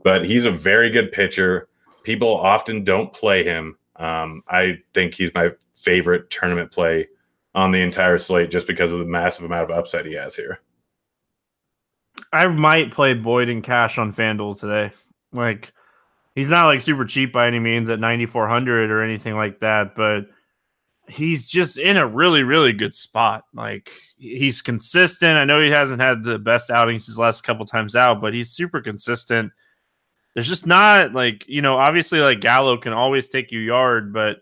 but he's a very good pitcher. People often don't play him. Um, I think he's my favorite tournament play on the entire slate just because of the massive amount of upside he has here. I might play Boyd in cash on FanDuel today. Like he's not like super cheap by any means at 9400 or anything like that, but he's just in a really really good spot. Like he's consistent. I know he hasn't had the best outings his last couple times out, but he's super consistent. There's just not like, you know, obviously like Gallo can always take you yard, but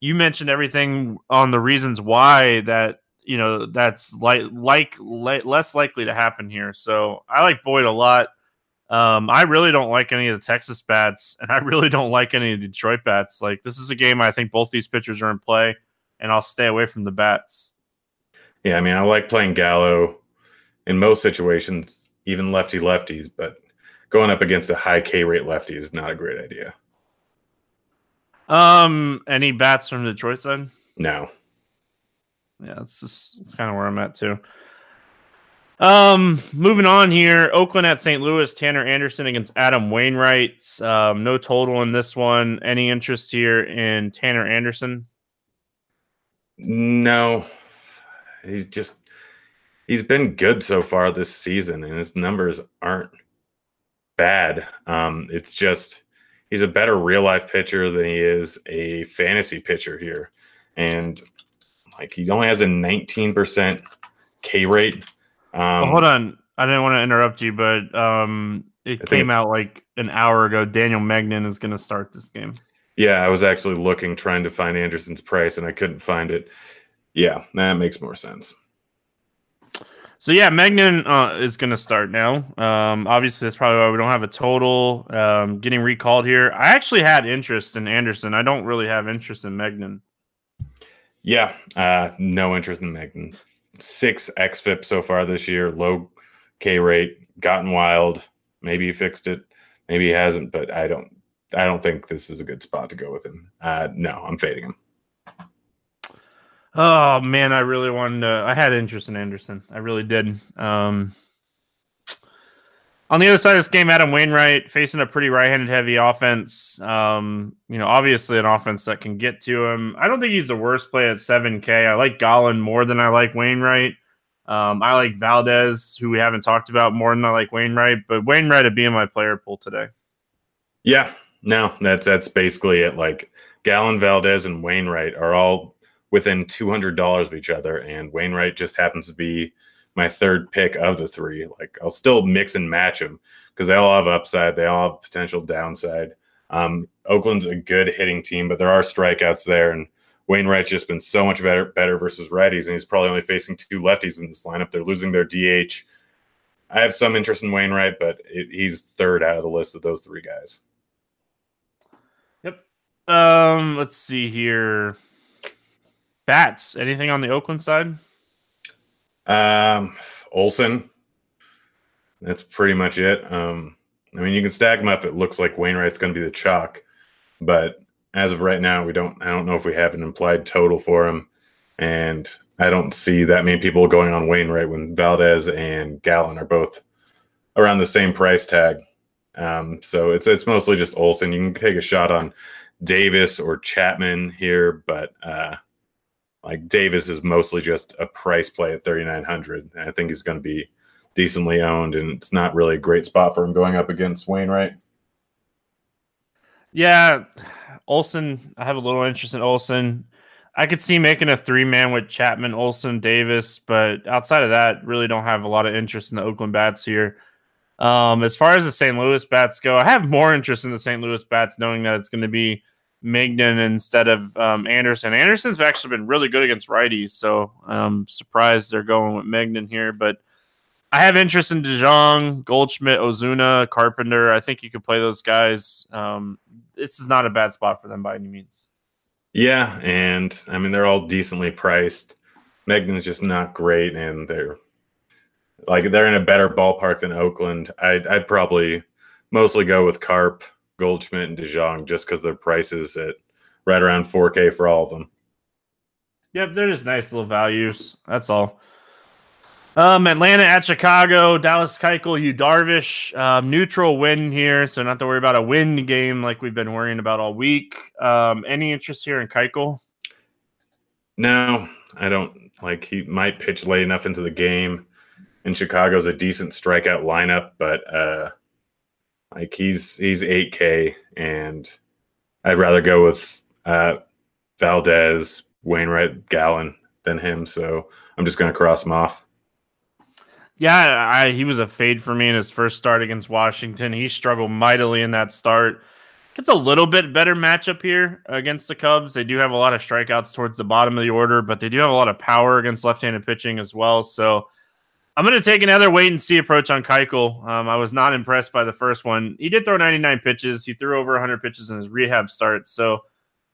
you mentioned everything on the reasons why that you know that's like like less likely to happen here. So I like Boyd a lot. Um, I really don't like any of the Texas bats, and I really don't like any of the Detroit bats. Like this is a game I think both these pitchers are in play, and I'll stay away from the bats. Yeah, I mean I like playing Gallo in most situations, even lefty lefties, but going up against a high K rate lefty is not a great idea. Um, any bats from the Detroit side? No. Yeah, that's just that's kind of where I'm at too. Um, moving on here, Oakland at St. Louis, Tanner Anderson against Adam Wainwright. Um, no total in this one. Any interest here in Tanner Anderson? No, he's just he's been good so far this season, and his numbers aren't bad. Um, it's just he's a better real life pitcher than he is a fantasy pitcher here, and like he only has a 19% K rate um, well, hold on, I didn't want to interrupt you, but um, it came out like an hour ago. Daniel Mengden is going to start this game. Yeah, I was actually looking, trying to find Anderson's price, and I couldn't find it. Yeah, that makes more sense. So yeah, Mengden uh, is going to start now. Um, obviously, that's probably why we don't have a total. Um, getting recalled here. I actually had interest in Anderson. I don't really have interest in Mengden. Yeah, uh, no interest in Mengden six xFIP so far this year, low K rate, gotten wild. Maybe he fixed it, maybe he hasn't, but I don't. I don't think this is a good spot to go with him. Uh, no, I'm fading him. Oh man, I really wanted to. I had interest in Anderson. I really did. Um, on the other side of this game, Adam Wainwright facing a pretty right-handed heavy offense. Um, you know, obviously an offense that can get to him. I don't think he's the worst play at 7K. I like Gallen more than I like Wainwright. Um, I like Valdez, who we haven't talked about more than I like Wainwright, but Wainwright would be in my player pool today. Yeah, no, that's that's basically it. Like Gallen, Valdez, and Wainwright are all within two hundred dollars of each other, and Wainwright just happens to be my third pick of the three. Like I'll still mix and match them because they all have upside, they all have potential downside. Um, Oakland's a good hitting team, but there are strikeouts there, and Wainwright's just been so much better better versus righties, and he's probably only facing two lefties in this lineup. They're losing their DH. I have some interest in Wainwright, but it, he's third out of the list of those three guys. Yep. Um, let's see here. Bats. Anything on the Oakland side? Um, Olson. That's pretty much it. Um, I mean, you can stack them up. It looks like Wainwright's going to be the chalk, but as of right now, we don't. I don't know if we have an implied total for him, and I don't see that many people going on Wainwright when Valdez and Gallen are both around the same price tag. Um, so it's it's mostly just Olson. You can take a shot on Davis or Chapman here, but uh, like Davis is mostly just a price play at 3,900. I think he's going to be decently owned, and it's not really a great spot for him going up against Wainwright. Yeah, Olson. I have a little interest in Olson. I could see making a three man with Chapman, Olson, Davis, but outside of that, really don't have a lot of interest in the Oakland Bats here. Um, as far as the St. Louis Bats go, I have more interest in the St. Louis Bats, knowing that it's going to be Mengden instead of um, Anderson. Anderson's actually been really good against righties, so I'm surprised they're going with Mengden here. But I have interest in DeJong, Goldschmidt, Ozuna, Carpenter. I think you could play those guys. Um, this is not a bad spot for them by any means. Yeah, and I mean they're all decently priced. Mengden's just not great, and they're like they're in a better ballpark than Oakland. I'd, I'd probably mostly go with Carp Goldschmidt and DeJong just because their prices at right around 4K for all of them. Yep, they're just nice little values. That's all. Um, Atlanta at Chicago, Dallas Keuchel, Yu Darvish, um, neutral win here, so not to worry about a win game like we've been worrying about all week. Um, any interest here in Keuchel? No, I don't. Like he might pitch late enough into the game, and Chicago's a decent strikeout lineup, but uh, like he's he's 8K, and I'd rather go with uh, Valdez, Wainwright, Gallen than him. So I'm just to cross him off. Yeah, I, he was a fade for me in his first start against Washington. He struggled mightily in that start. Gets a little bit better matchup here against the Cubs. They do have a lot of strikeouts towards the bottom of the order, but they do have a lot of power against left-handed pitching as well. So I'm going to take another wait and see approach on Keuchel. Um, I was not impressed by the first one. He did throw 99 pitches. He threw over 100 pitches in his rehab start. So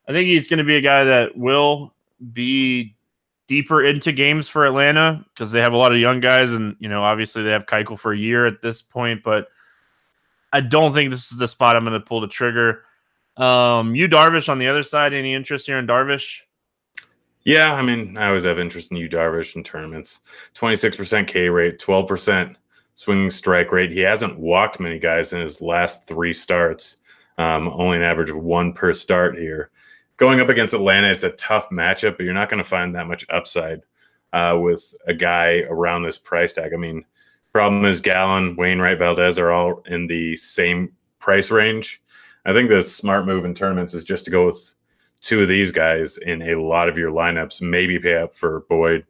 I think he's going to be a guy that will be deeper into games for Atlanta because they have a lot of young guys, and you know, obviously they have Keuchel for a year at this point. But I don't think this is the spot I'm going to pull the trigger. Um, Yu Darvish on the other side. Any interest here in Darvish? Yeah, I mean, I always have interest in Yu Darvish in tournaments. 26% K rate, 12% swinging strike rate. He hasn't walked many guys in his last three starts, um, only an average of one per start here. Going up against Atlanta, it's a tough matchup, but you're not going to find that much upside uh, with a guy around this price tag. I mean, problem is Gallen, Wainwright, Valdez are all in the same price range. I think the smart move in tournaments is just to go with two of these guys in a lot of your lineups, maybe pay up for Boyd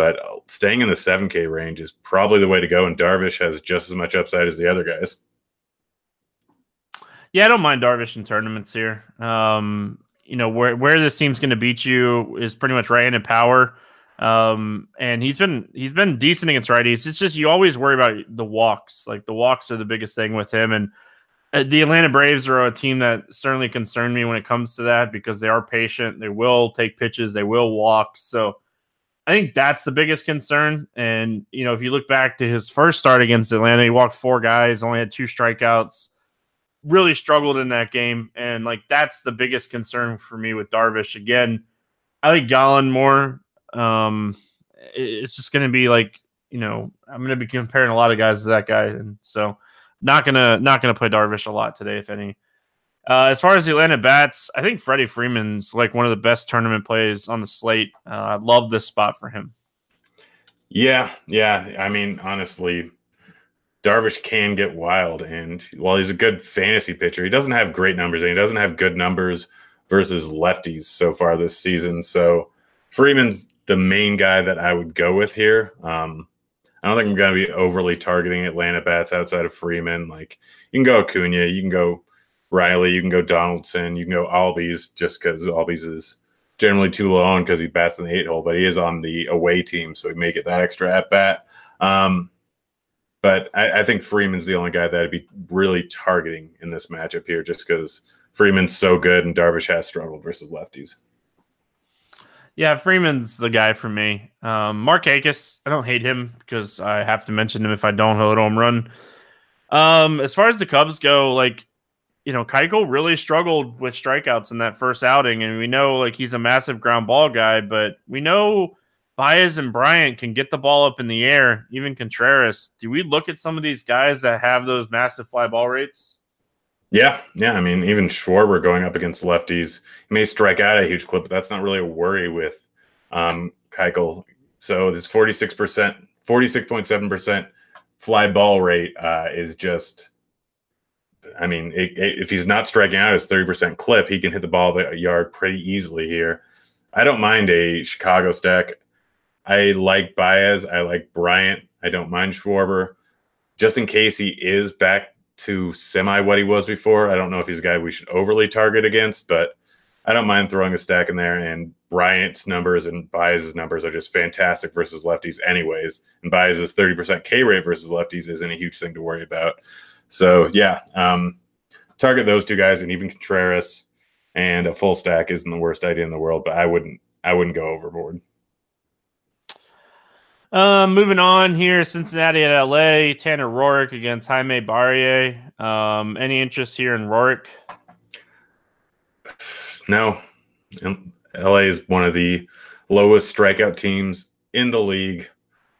but staying in the 7K range is probably the way to go. And Darvish has just as much upside as the other guys. Yeah, I don't mind Darvish in tournaments here. Um, you know, where where this team's going to beat you is pretty much right-handed power. Um, and he's been he's been decent against righties. It's just you always worry about the walks. Like the walks are the biggest thing with him. And the Atlanta Braves are a team that certainly concern me when it comes to that because they are patient. They will take pitches. They will walk. So I think that's the biggest concern. And, you know, if you look back to his first start against Atlanta, he walked four guys, only had two strikeouts, really struggled in that game. And, like, that's the biggest concern for me with Darvish. Again, I like Gallen more. Um, it's just going to be like, you know, I'm going to be comparing a lot of guys to that guy. And so, not to, not to play Darvish a lot today, if any. Uh, as far as the Atlanta bats, I think Freddie Freeman's like one of the best tournament plays on the slate. Uh, I love this spot for him. Yeah, yeah. I mean, honestly, Darvish can get wild, and while he's a good fantasy pitcher, he doesn't have great numbers, and he doesn't have good numbers versus lefties so far this season. So Freeman's the main guy that I would go with here. Um, I don't think I'm going to be overly targeting Atlanta bats outside of Freeman. Like you can go Acuna, you can go Riley, you can go Donaldson, you can go Albies just because Albies is generally too low on because he bats in the eight hole, but he is on the away team, so he may get that extra at bat. Um, but I, I, think Freeman's the only guy that I'd be really targeting in this matchup here, just because Freeman's so good and Darvish has struggled versus lefties. Yeah, Freeman's the guy for me. Um, Markakis, I don't hate him because I have to mention him if I don't hit home run. Um, as far as the Cubs go, like you know, Keuchel really struggled with strikeouts in that first outing, and we know like he's a massive ground ball guy, but we know Baez and Bryant can get the ball up in the air, even Contreras. Do we look at some of these guys that have those massive fly ball rates? Yeah, yeah. I mean, even Schwarber going up against lefties, he may strike out a huge clip, but that's not really a worry with um, Keuchel. So this 46%, 46.7% fly ball rate uh, is just I mean, it, it, if he's not striking out his 30% clip, he can hit the ball the yard pretty easily here. I don't mind a Chicago stack. I like Baez. I like Bryant. I don't mind Schwarber. Just in case he is back to semi what he was before, I don't know if he's a guy we should overly target against, but I don't mind throwing a stack in there. And Bryant's numbers and Baez's numbers are just fantastic versus lefties, anyways. And Baez's 30% K rate versus lefties isn't a huge thing to worry about. So yeah, um, target those two guys, and even Contreras and a full stack isn't the worst idea in the world. But I wouldn't, I wouldn't go overboard. Um, moving on here, Cincinnati at LA, Tanner Roark against Jaime Barria. Um, any interest here in Roark? No. LA is one of the lowest strikeout teams in the league.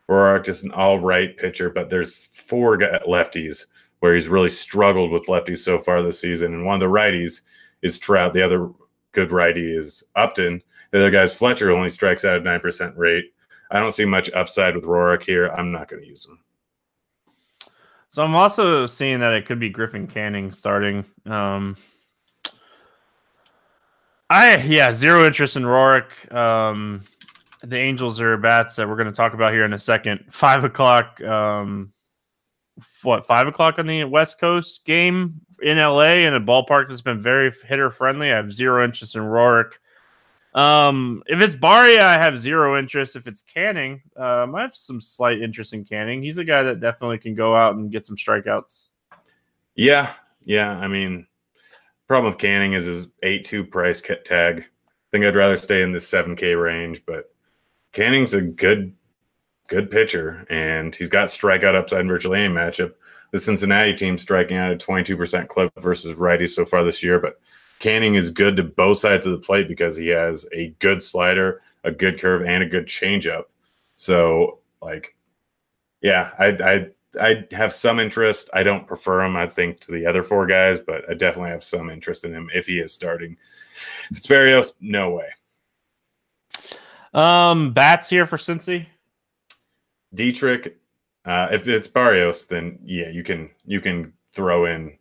Roark is an all right pitcher, but there's four lefties where he's really struggled with lefties so far this season. And one of the righties is Trout. The other good righty is Upton. The other guy's Fletcher, only strikes out at 9% rate. I don't see much upside with Roark here. I'm not going to use him. So I'm also seeing that it could be Griffin Canning starting. Um, I yeah, zero interest in Roark. Um, the Angels are bats that we're going to talk about here in a second. Five o'clock. Um, what five o'clock on the West Coast game in LA in a ballpark that's been very hitter friendly. I have zero interest in Roark. Um, if it's Barria, I have zero interest. If it's Canning, um, I have some slight interest in Canning. He's a guy that definitely can go out and get some strikeouts. Yeah, yeah. I mean, problem with Canning is his eight two price tag. I think I'd rather stay in the seven K range, but Canning's a good good pitcher, and he's got strikeout upside in virtually any matchup. The Cincinnati team striking out at 22% clip versus righties so far this year, but Canning is good to both sides of the plate because he has a good slider, a good curve and a good changeup. So like, yeah, I I I have some interest. I don't prefer him, I think, to the other four guys, but I definitely have some interest in him if he is starting. If it's Berrios, no way. Um, bats here for Cincy. Dietrich, uh, if it's Barrios, then yeah, you can you can throw in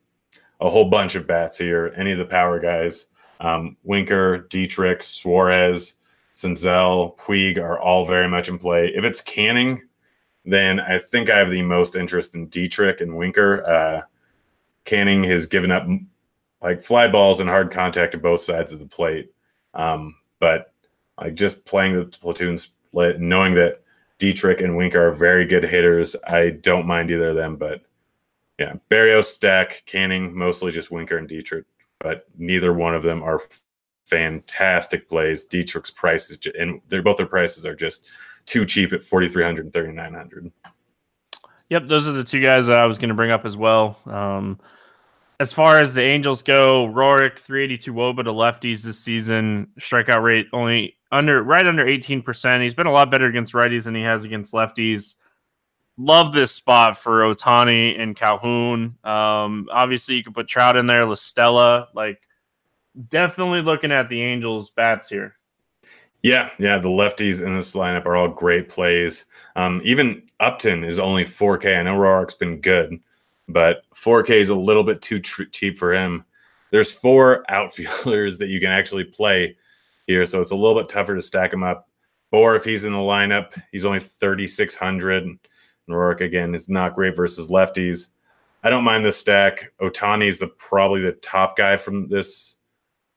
a whole bunch of bats here. Any of the power guys, um, Winker, Dietrich, Suarez, Senzel, Puig are all very much in play. If it's Canning, then I think I have the most interest in Dietrich and Winker. Uh, Canning has given up like fly balls and hard contact to both sides of the plate, um, but like just playing the platoon split, knowing that Dietrich and Winker are very good hitters, I don't mind either of them, but yeah, Berrios, Stack, Canning, mostly just Winker and Dietrich, but neither one of them are fantastic plays. Dietrich's price is, and they're both their prices are just too cheap at 4,300 and 3,900. Yep, those are the two guys that I was going to bring up as well. Um, as far as the Angels go, Roark 382 wOBA to lefties this season, strikeout rate only under right under 18%. He's been a lot better against righties than he has against lefties love this spot for Ohtani and Calhoun. Um, obviously, you could put Trout in there, La Stella. Like, definitely looking at the Angels' bats here. Yeah, yeah, the lefties in this lineup are all great plays. Um, even Upton is only 4K. I know Roark's been good, but 4K is a little bit too tr- cheap for him. There's four outfielders that you can actually play here, so it's a little bit tougher to stack him up. Or if he's in the lineup, he's only 3,600. Roark again is not great versus lefties. I don't mind the stack. Ohtani is the probably the top guy from this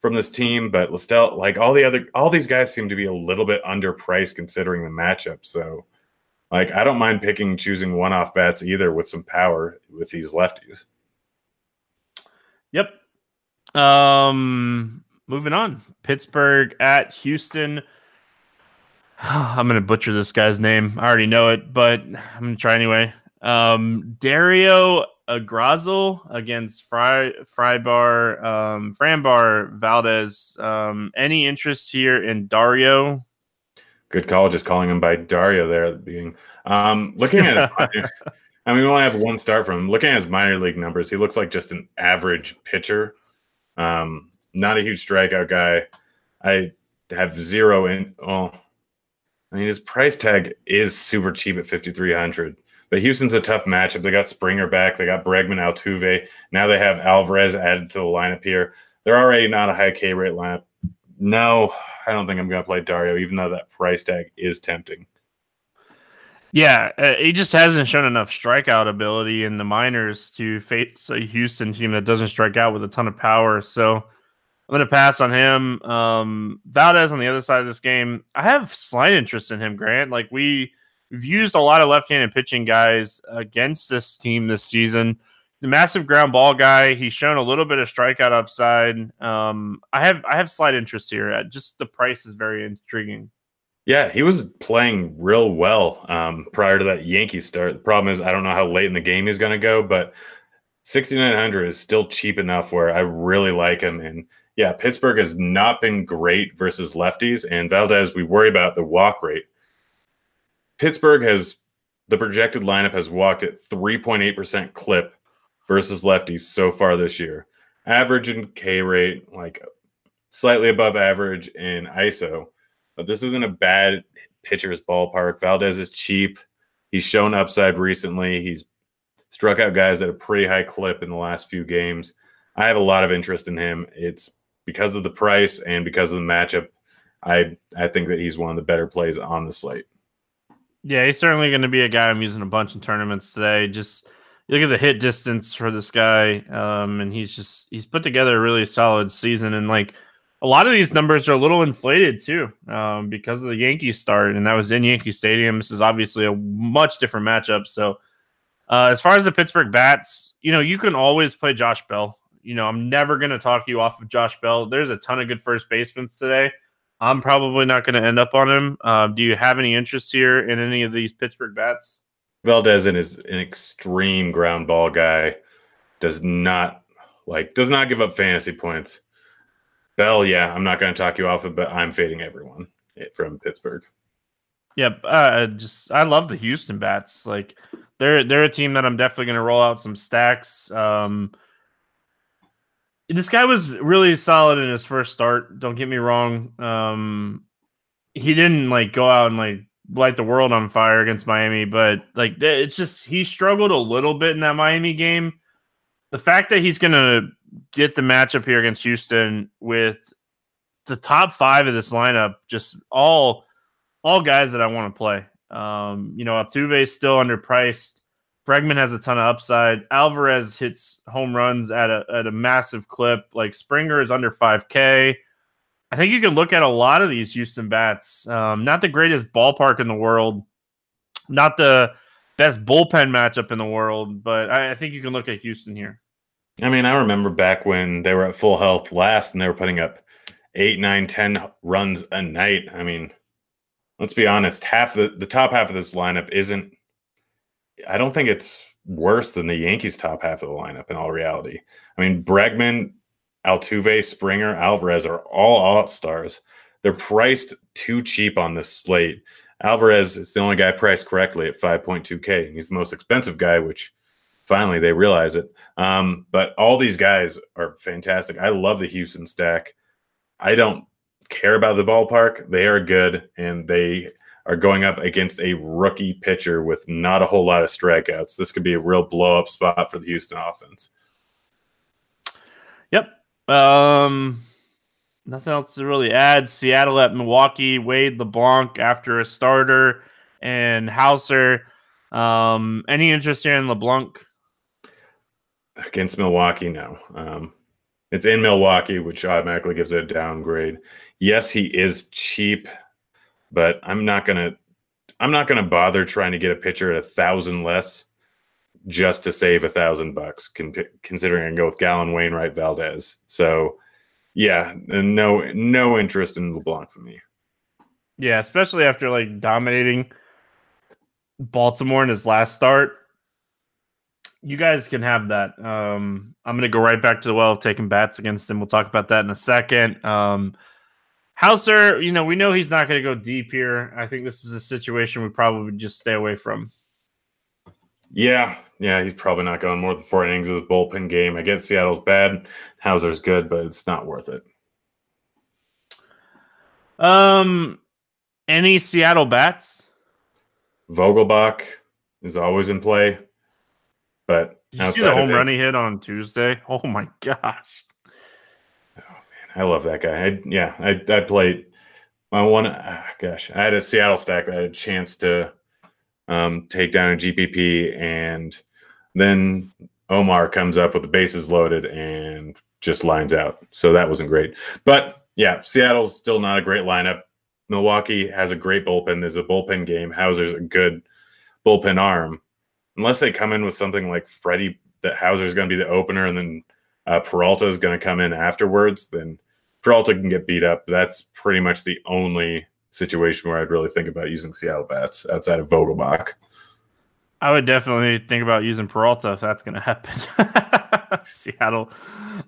from this team, but La Stella, like all the other all these guys seem to be a little bit underpriced considering the matchup. So like I don't mind picking choosing one off bats either with some power with these lefties. Yep. Um moving on. Pittsburgh at Houston. I'm going to butcher this guy's name. I already know it, but I'm going to try anyway. Um, Dario Agrazal against Fry Frybar um, Framber Valdez. Um, any interest here in Dario? Good call, just calling him by Dario there at the beginning. Um, looking at his, I mean, we only have one start from him. Looking at his minor league numbers, he looks like just an average pitcher. Um, not a huge strikeout guy. I have zero in. Oh, I mean, his price tag is super cheap at 5,300. But Houston's a tough matchup. They got Springer back. They got Bregman, Altuve. Now they have Alvarez added to the lineup here. They're already not a high K rate lineup. No, I don't think I'm going to play Dario, even though that price tag is tempting. Yeah, uh, he just hasn't shown enough strikeout ability in the minors to face a Houston team that doesn't strike out with a ton of power. So I'm going to pass on him. Um, Valdez on the other side of this game, I have slight interest in him, Grant. Like we, we've used a lot of left-handed pitching guys against this team this season. A massive ground ball guy. He's shown a little bit of strikeout upside. Um, I have I have slight interest here. Just the price is very intriguing. Yeah, he was playing real well um, prior to that Yankee start. The problem is I don't know how late in the game he's going to go, but 6900 is still cheap enough where I really like him and yeah, Pittsburgh has not been great versus lefties, and Valdez, we worry about the walk rate. Pittsburgh has the projected lineup has walked at 3.8% clip versus lefties so far this year. Average in K rate, like slightly above average in ISO. But this isn't a bad pitcher's ballpark. Valdez is cheap. He's shown upside recently. He's struck out guys at a pretty high clip in the last few games. I have a lot of interest in him. It's because of the price and because of the matchup, I I think that he's one of the better plays on the slate. Yeah, he's certainly going to be a guy I'm using a bunch in tournaments today. Just look at the hit distance for this guy, um, and he's just he's put together a really solid season. And like a lot of these numbers are a little inflated too um, because of the Yankees start, and that was in Yankee Stadium. This is obviously a much different matchup. So, uh, as far as the Pittsburgh bats, you know, you can always play Josh Bell you know, I'm never going to talk you off of Josh Bell. There's a ton of good first basemen today. I'm probably not going to end up on him. Um, do you have any interest here in any of these Pittsburgh bats? Valdez is an extreme ground ball guy. Does not like does not give up fantasy points. Bell, yeah, I'm not going to talk you off of, but I'm fading everyone. from Pittsburgh. Yep, uh, just I love the Houston bats. Like they're they're a team that I'm definitely going to roll out some stacks. Um, this guy was really solid in his first start. Don't get me wrong. Um, he didn't like go out and like light the world on fire against Miami, but like it's just he struggled a little bit in that Miami game. The fact that he's to get the matchup here against Houston with the top five of this lineup, just all all guys that I want to play. Um, you know, Altuve is still underpriced. Bregman has a ton of upside. Alvarez hits home runs at a at a massive clip. Like Springer is under 5K. I think you can look at a lot of these Houston bats. Um, not the greatest ballpark in the world, not the best bullpen matchup in the world, but I, I think you can look at Houston here. I mean, I remember back when they were at full health last and they were putting up eight, nine, ten runs a night. I mean, let's be honest, half the the top half of this lineup isn't I don't think it's worse than the Yankees top half of the lineup in all reality. I mean, Bregman, Altuve, Springer, Alvarez are all all stars. They're priced too cheap on this slate. Alvarez is the only guy priced correctly at 5.2K. and He's the most expensive guy, which finally they realize it. Um, but all these guys are fantastic. I love the Houston stack. I don't care about the ballpark. They are good and they are going up against a rookie pitcher with not a whole lot of strikeouts. This could be a real blow up spot for the Houston offense. Yep. Um, nothing else to really add. Seattle at Milwaukee, Wade LeBlanc after a starter, and Houser. Um, any interest here in LeBlanc? Against Milwaukee, no. Um, it's in Milwaukee, which automatically gives it a downgrade. Yes, he is cheap, but I'm not gonna I'm not gonna bother trying to get a pitcher at a thousand less just to save a thousand bucks, considering I go with Gallen, Wainwright, Valdez. So, yeah, no no interest in LeBlanc for me. Yeah, especially after like dominating Baltimore in his last start you guys can have that. Um, I'm going to go right back to the well of taking bats against him. We'll talk about that in a second. Um, Houser, you know, we know he's not going to go deep here. I think this is a situation we probably just stay away from. Yeah, yeah, he's probably not going more than four innings of his bullpen game. I get Seattle's bad. Houser's good, but it's not worth it. Um, any Seattle bats? Vogelbach is always in play. But Did you see the home run he hit on Tuesday? Oh my gosh! I love that guy. I, yeah, I I played my one. Ah, gosh, I had a Seattle stack that I had a chance to um, take down a GPP, and then Omar comes up with the bases loaded and just lines out. So that wasn't great. But yeah, Seattle's still not a great lineup. Milwaukee has a great bullpen. There's a bullpen game. Houser's a good bullpen arm unless they come in with something like Freddy that Houser's going to be the opener and then uh, Peralta is going to come in afterwards, then Peralta can get beat up. That's pretty much the only situation where I'd really think about using Seattle bats outside of Vogelbach. I would definitely think about using Peralta if that's going to happen. Seattle.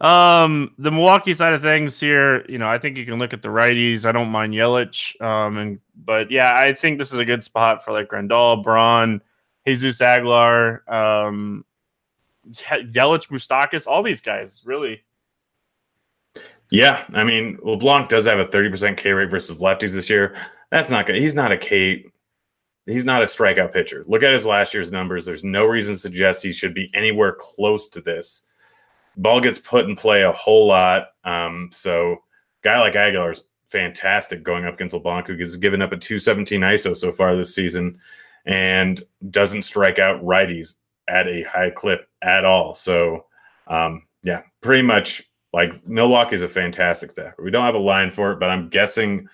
Um, the Milwaukee side of things here, you know, I think you can look at the righties. I don't mind Yelich. Um, and but yeah, I think this is a good spot for like Grandal, Braun, Jesus Aguilar, um, Yelich Moustakas, all these guys, really. Yeah, I mean, LeBlanc does have a 30% K rate versus lefties this year. That's not good. He's not a K. He's not a strikeout pitcher. Look at his last year's numbers. There's no reason to suggest he should be anywhere close to this. Ball gets put in play a whole lot. Um, so, guy like Aguilar is fantastic going up against LeBlanc, who has given up a 217 ISO so far this season and doesn't strike out righties at a high clip at all. So, um, yeah, pretty much like Milwaukee is a fantastic stack. We don't have a line for it, but I'm guessing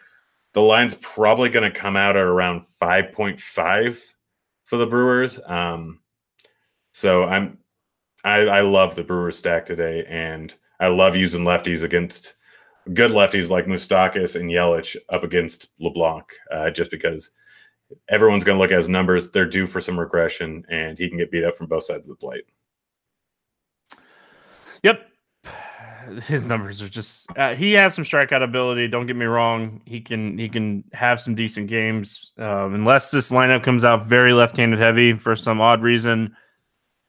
the line's probably going to come out at around 5.5 for the Brewers. Um, so I'm, I, I love the Brewers stack today, and I love using lefties against good lefties like Moustakas and Yelich up against LeBlanc, uh, just because everyone's going to look at his numbers. They're due for some regression, and he can get beat up from both sides of the plate. Yep. his numbers are just uh, he has some strikeout ability. Don't get me wrong. He can he can have some decent games. Um, unless this lineup comes out very left-handed heavy for some odd reason,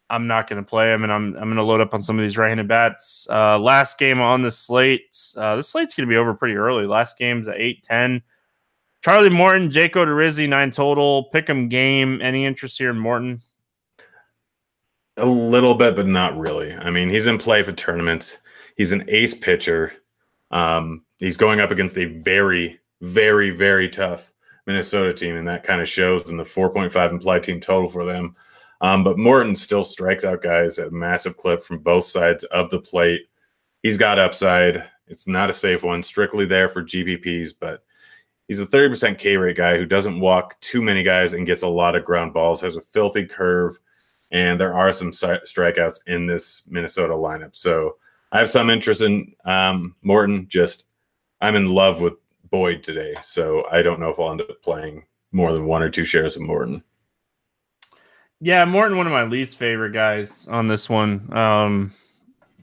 I'm not going to play him, and I'm I'm going to load up on some of these right-handed bats. Uh, last game on the slate. Uh, the slate's going to be over pretty early. Last game's at eight ten. Charlie Morton, Jake Odorizzi, nine total. Pick 'em game. Any interest here in Morton? A little bit, but not really. I mean, he's in play for tournaments. He's an ace pitcher. Um, he's going up against a very, very, very tough Minnesota team, and that kind of shows in the 4.5 implied team total for them. Um, but Morton still strikes out guys at massive clip from both sides of the plate. He's got upside. It's not a safe one, strictly there for GPPs, but he's a 30% K rate guy who doesn't walk too many guys and gets a lot of ground balls, has a filthy curve, and there are some strikeouts in this Minnesota lineup. So I have some interest in um, Morton. Just I'm in love with Boyd today, so I don't know if I'll end up playing more than one or two shares of Morton. Yeah, Morton, one of my least favorite guys on this one. Um,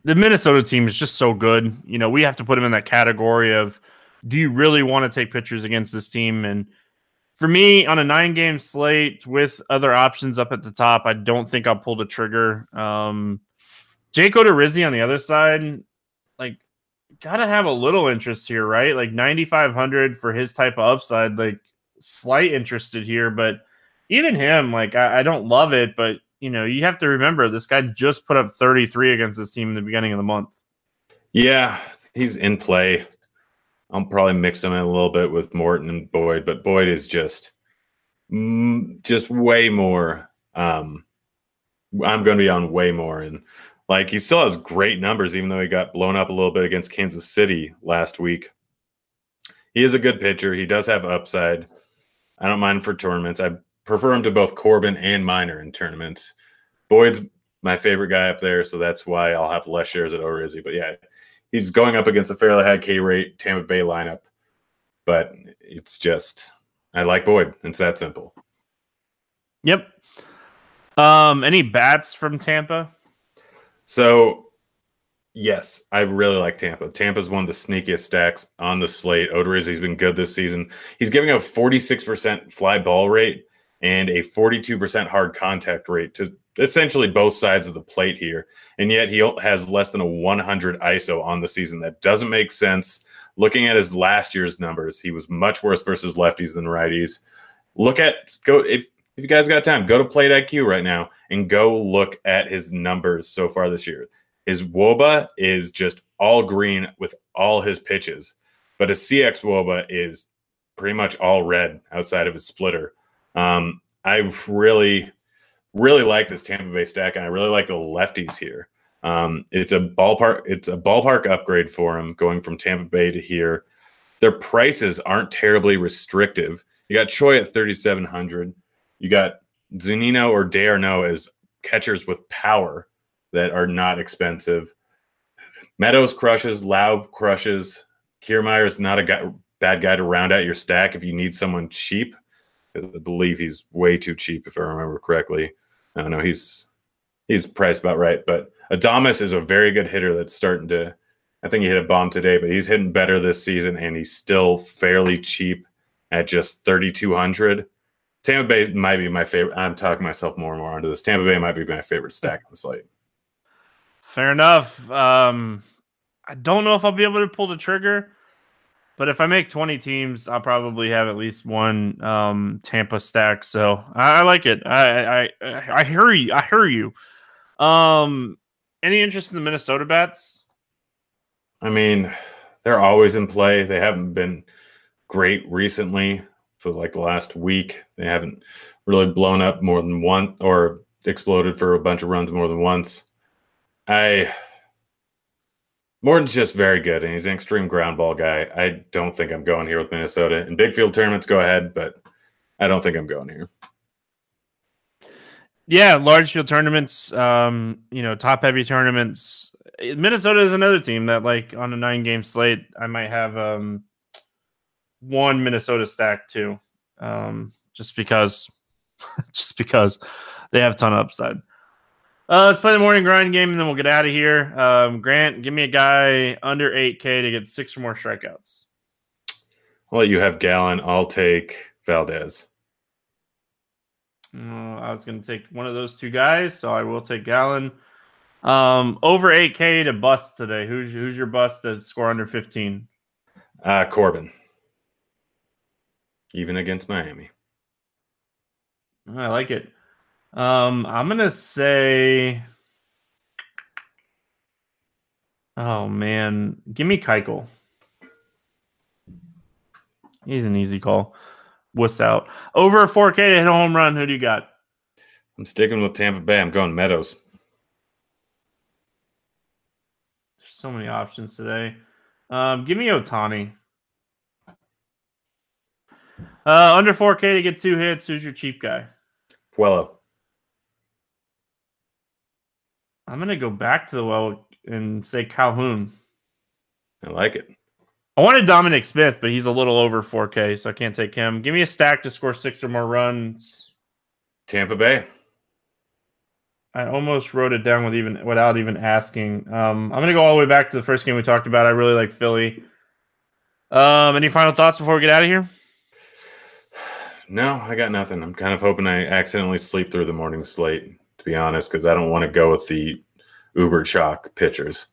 the Minnesota team is just so good. You know, we have to put him in that category of do you really want to take pitchers against this team? And for me, on a nine game slate with other options up at the top, I don't think I'll pull the trigger. Um, Jake Odorizzi on the other side, like, gotta have a little interest here, right? Like 9,500 for his type of upside, like, slight interested here, but even him, like, I, I don't love it, but you know, you have to remember this guy just put up 33 against this team in the beginning of the month. Yeah, he's in play. I'll probably mix him in a little bit with Morton and Boyd, but Boyd is just mm, just way more. Um, I'm going to be on way more, and like he still has great numbers, even though he got blown up a little bit against Kansas City last week. He is a good pitcher. He does have upside. I don't mind for tournaments. I prefer him to both Corbin and Minor in tournaments. Boyd's my favorite guy up there, so that's why I'll have less shares at Odorizzi. But yeah, he's going up against a fairly high K rate Tampa Bay lineup, but it's just I like Boyd. It's that simple. Yep. Um, any bats from Tampa? So, yes, I really like Tampa. Tampa's one of the sneakiest stacks on the slate. Odorizzi's been good this season. He's giving a 46% fly ball rate and a 42% hard contact rate to essentially both sides of the plate here. And yet he has less than a 100 ISO on the season. That doesn't make sense. Looking at his last year's numbers, he was much worse versus lefties than righties. Look at go if if you guys got time, go to Plate IQ right now and go look at his numbers so far this year. His wOBA is just all green with all his pitches, but his CX wOBA is pretty much all red outside of his splitter. Um, I really really like this Tampa Bay stack, and I really like the lefties here. Um, it's a ballpark. It's a ballpark upgrade for him going from Tampa Bay to here. Their prices aren't terribly restrictive. You got Choi at thirty seven hundred. You got Zunino or d'Arnaud as catchers with power that are not expensive. Meadows crushes, Lowe crushes. Kiermaier is not a guy, bad guy to round out your stack if you need someone cheap. I believe he's way too cheap, if I remember correctly. I don't know. He's he's priced about right, but Adames is a very good hitter that's starting to. I think he hit a bomb today, but he's hitting better this season, and he's still fairly cheap at just thirty two hundred. Tampa Bay might be my favorite. I'm talking myself more and more onto this. Tampa Bay might be my favorite stack on the slate. Fair enough. Um, I don't know if I'll be able to pull the trigger. But if I make 20 teams, I'll probably have at least one um, Tampa stack. So I, I like it. I, I I hear you. I hear you. Um, any interest in the Minnesota bats? I mean, they're always in play. They haven't been great recently for like the last week. They haven't really blown up more than one or exploded for a bunch of runs more than once. I Morton's just very good, and he's an extreme ground ball guy. I don't think I'm going here with Minnesota. In big field tournaments, go ahead, but I don't think I'm going here. Yeah, large field tournaments, um, you know, top heavy tournaments. Minnesota is another team that, like, on a nine game slate, I might have um, one Minnesota stack too, um, just because, just because they have a ton of upside. Uh, let's play the morning grind game and then we'll get out of here. Um, Grant, give me a guy under 8K to get six or more strikeouts. I'll let you have Gallen. I'll take Valdez. Uh, I was going to take one of those two guys, so I will take Gallen. Um, over 8K to bust today. Who's who's your bust to score under 15? Uh, Corbin. Even against Miami. I like it. Um, I'm gonna say. Oh man, give me Keuchel. He's an easy call. Wuss out. Over 4K to hit a home run. Who do you got? I'm sticking with Tampa Bay. I'm going Meadows. There's so many options today. Um, give me Ohtani. Uh, under 4K to get two hits. Who's your cheap guy? Puello. I'm gonna go back to the well and say Calhoun. I like it. I wanted Dominic Smith, but he's a little over 4K, so I can't take him. Give me a stack to score six or more runs. Tampa Bay. I almost wrote it down with even without even asking. Um, I'm gonna go all the way back to the first game we talked about. I really like Philly. Um, any final thoughts before we get out of here? No, I got nothing. I'm kind of hoping I accidentally sleep through the morning slate, to be honest, because I don't want to go with the uber chalk pitchers.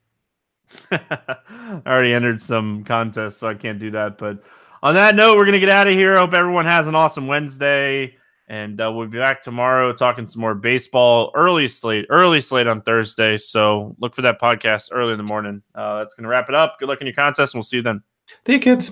I already entered some contests, so I can't do that. But on that note, we're gonna get out of here. Hope everyone has an awesome Wednesday, and uh, we'll be back tomorrow talking some more baseball. Early slate, early slate on Thursday. So look for that podcast early in the morning. Uh, that's gonna wrap it up. Good luck in your contest, and we'll see you then. See you, kids.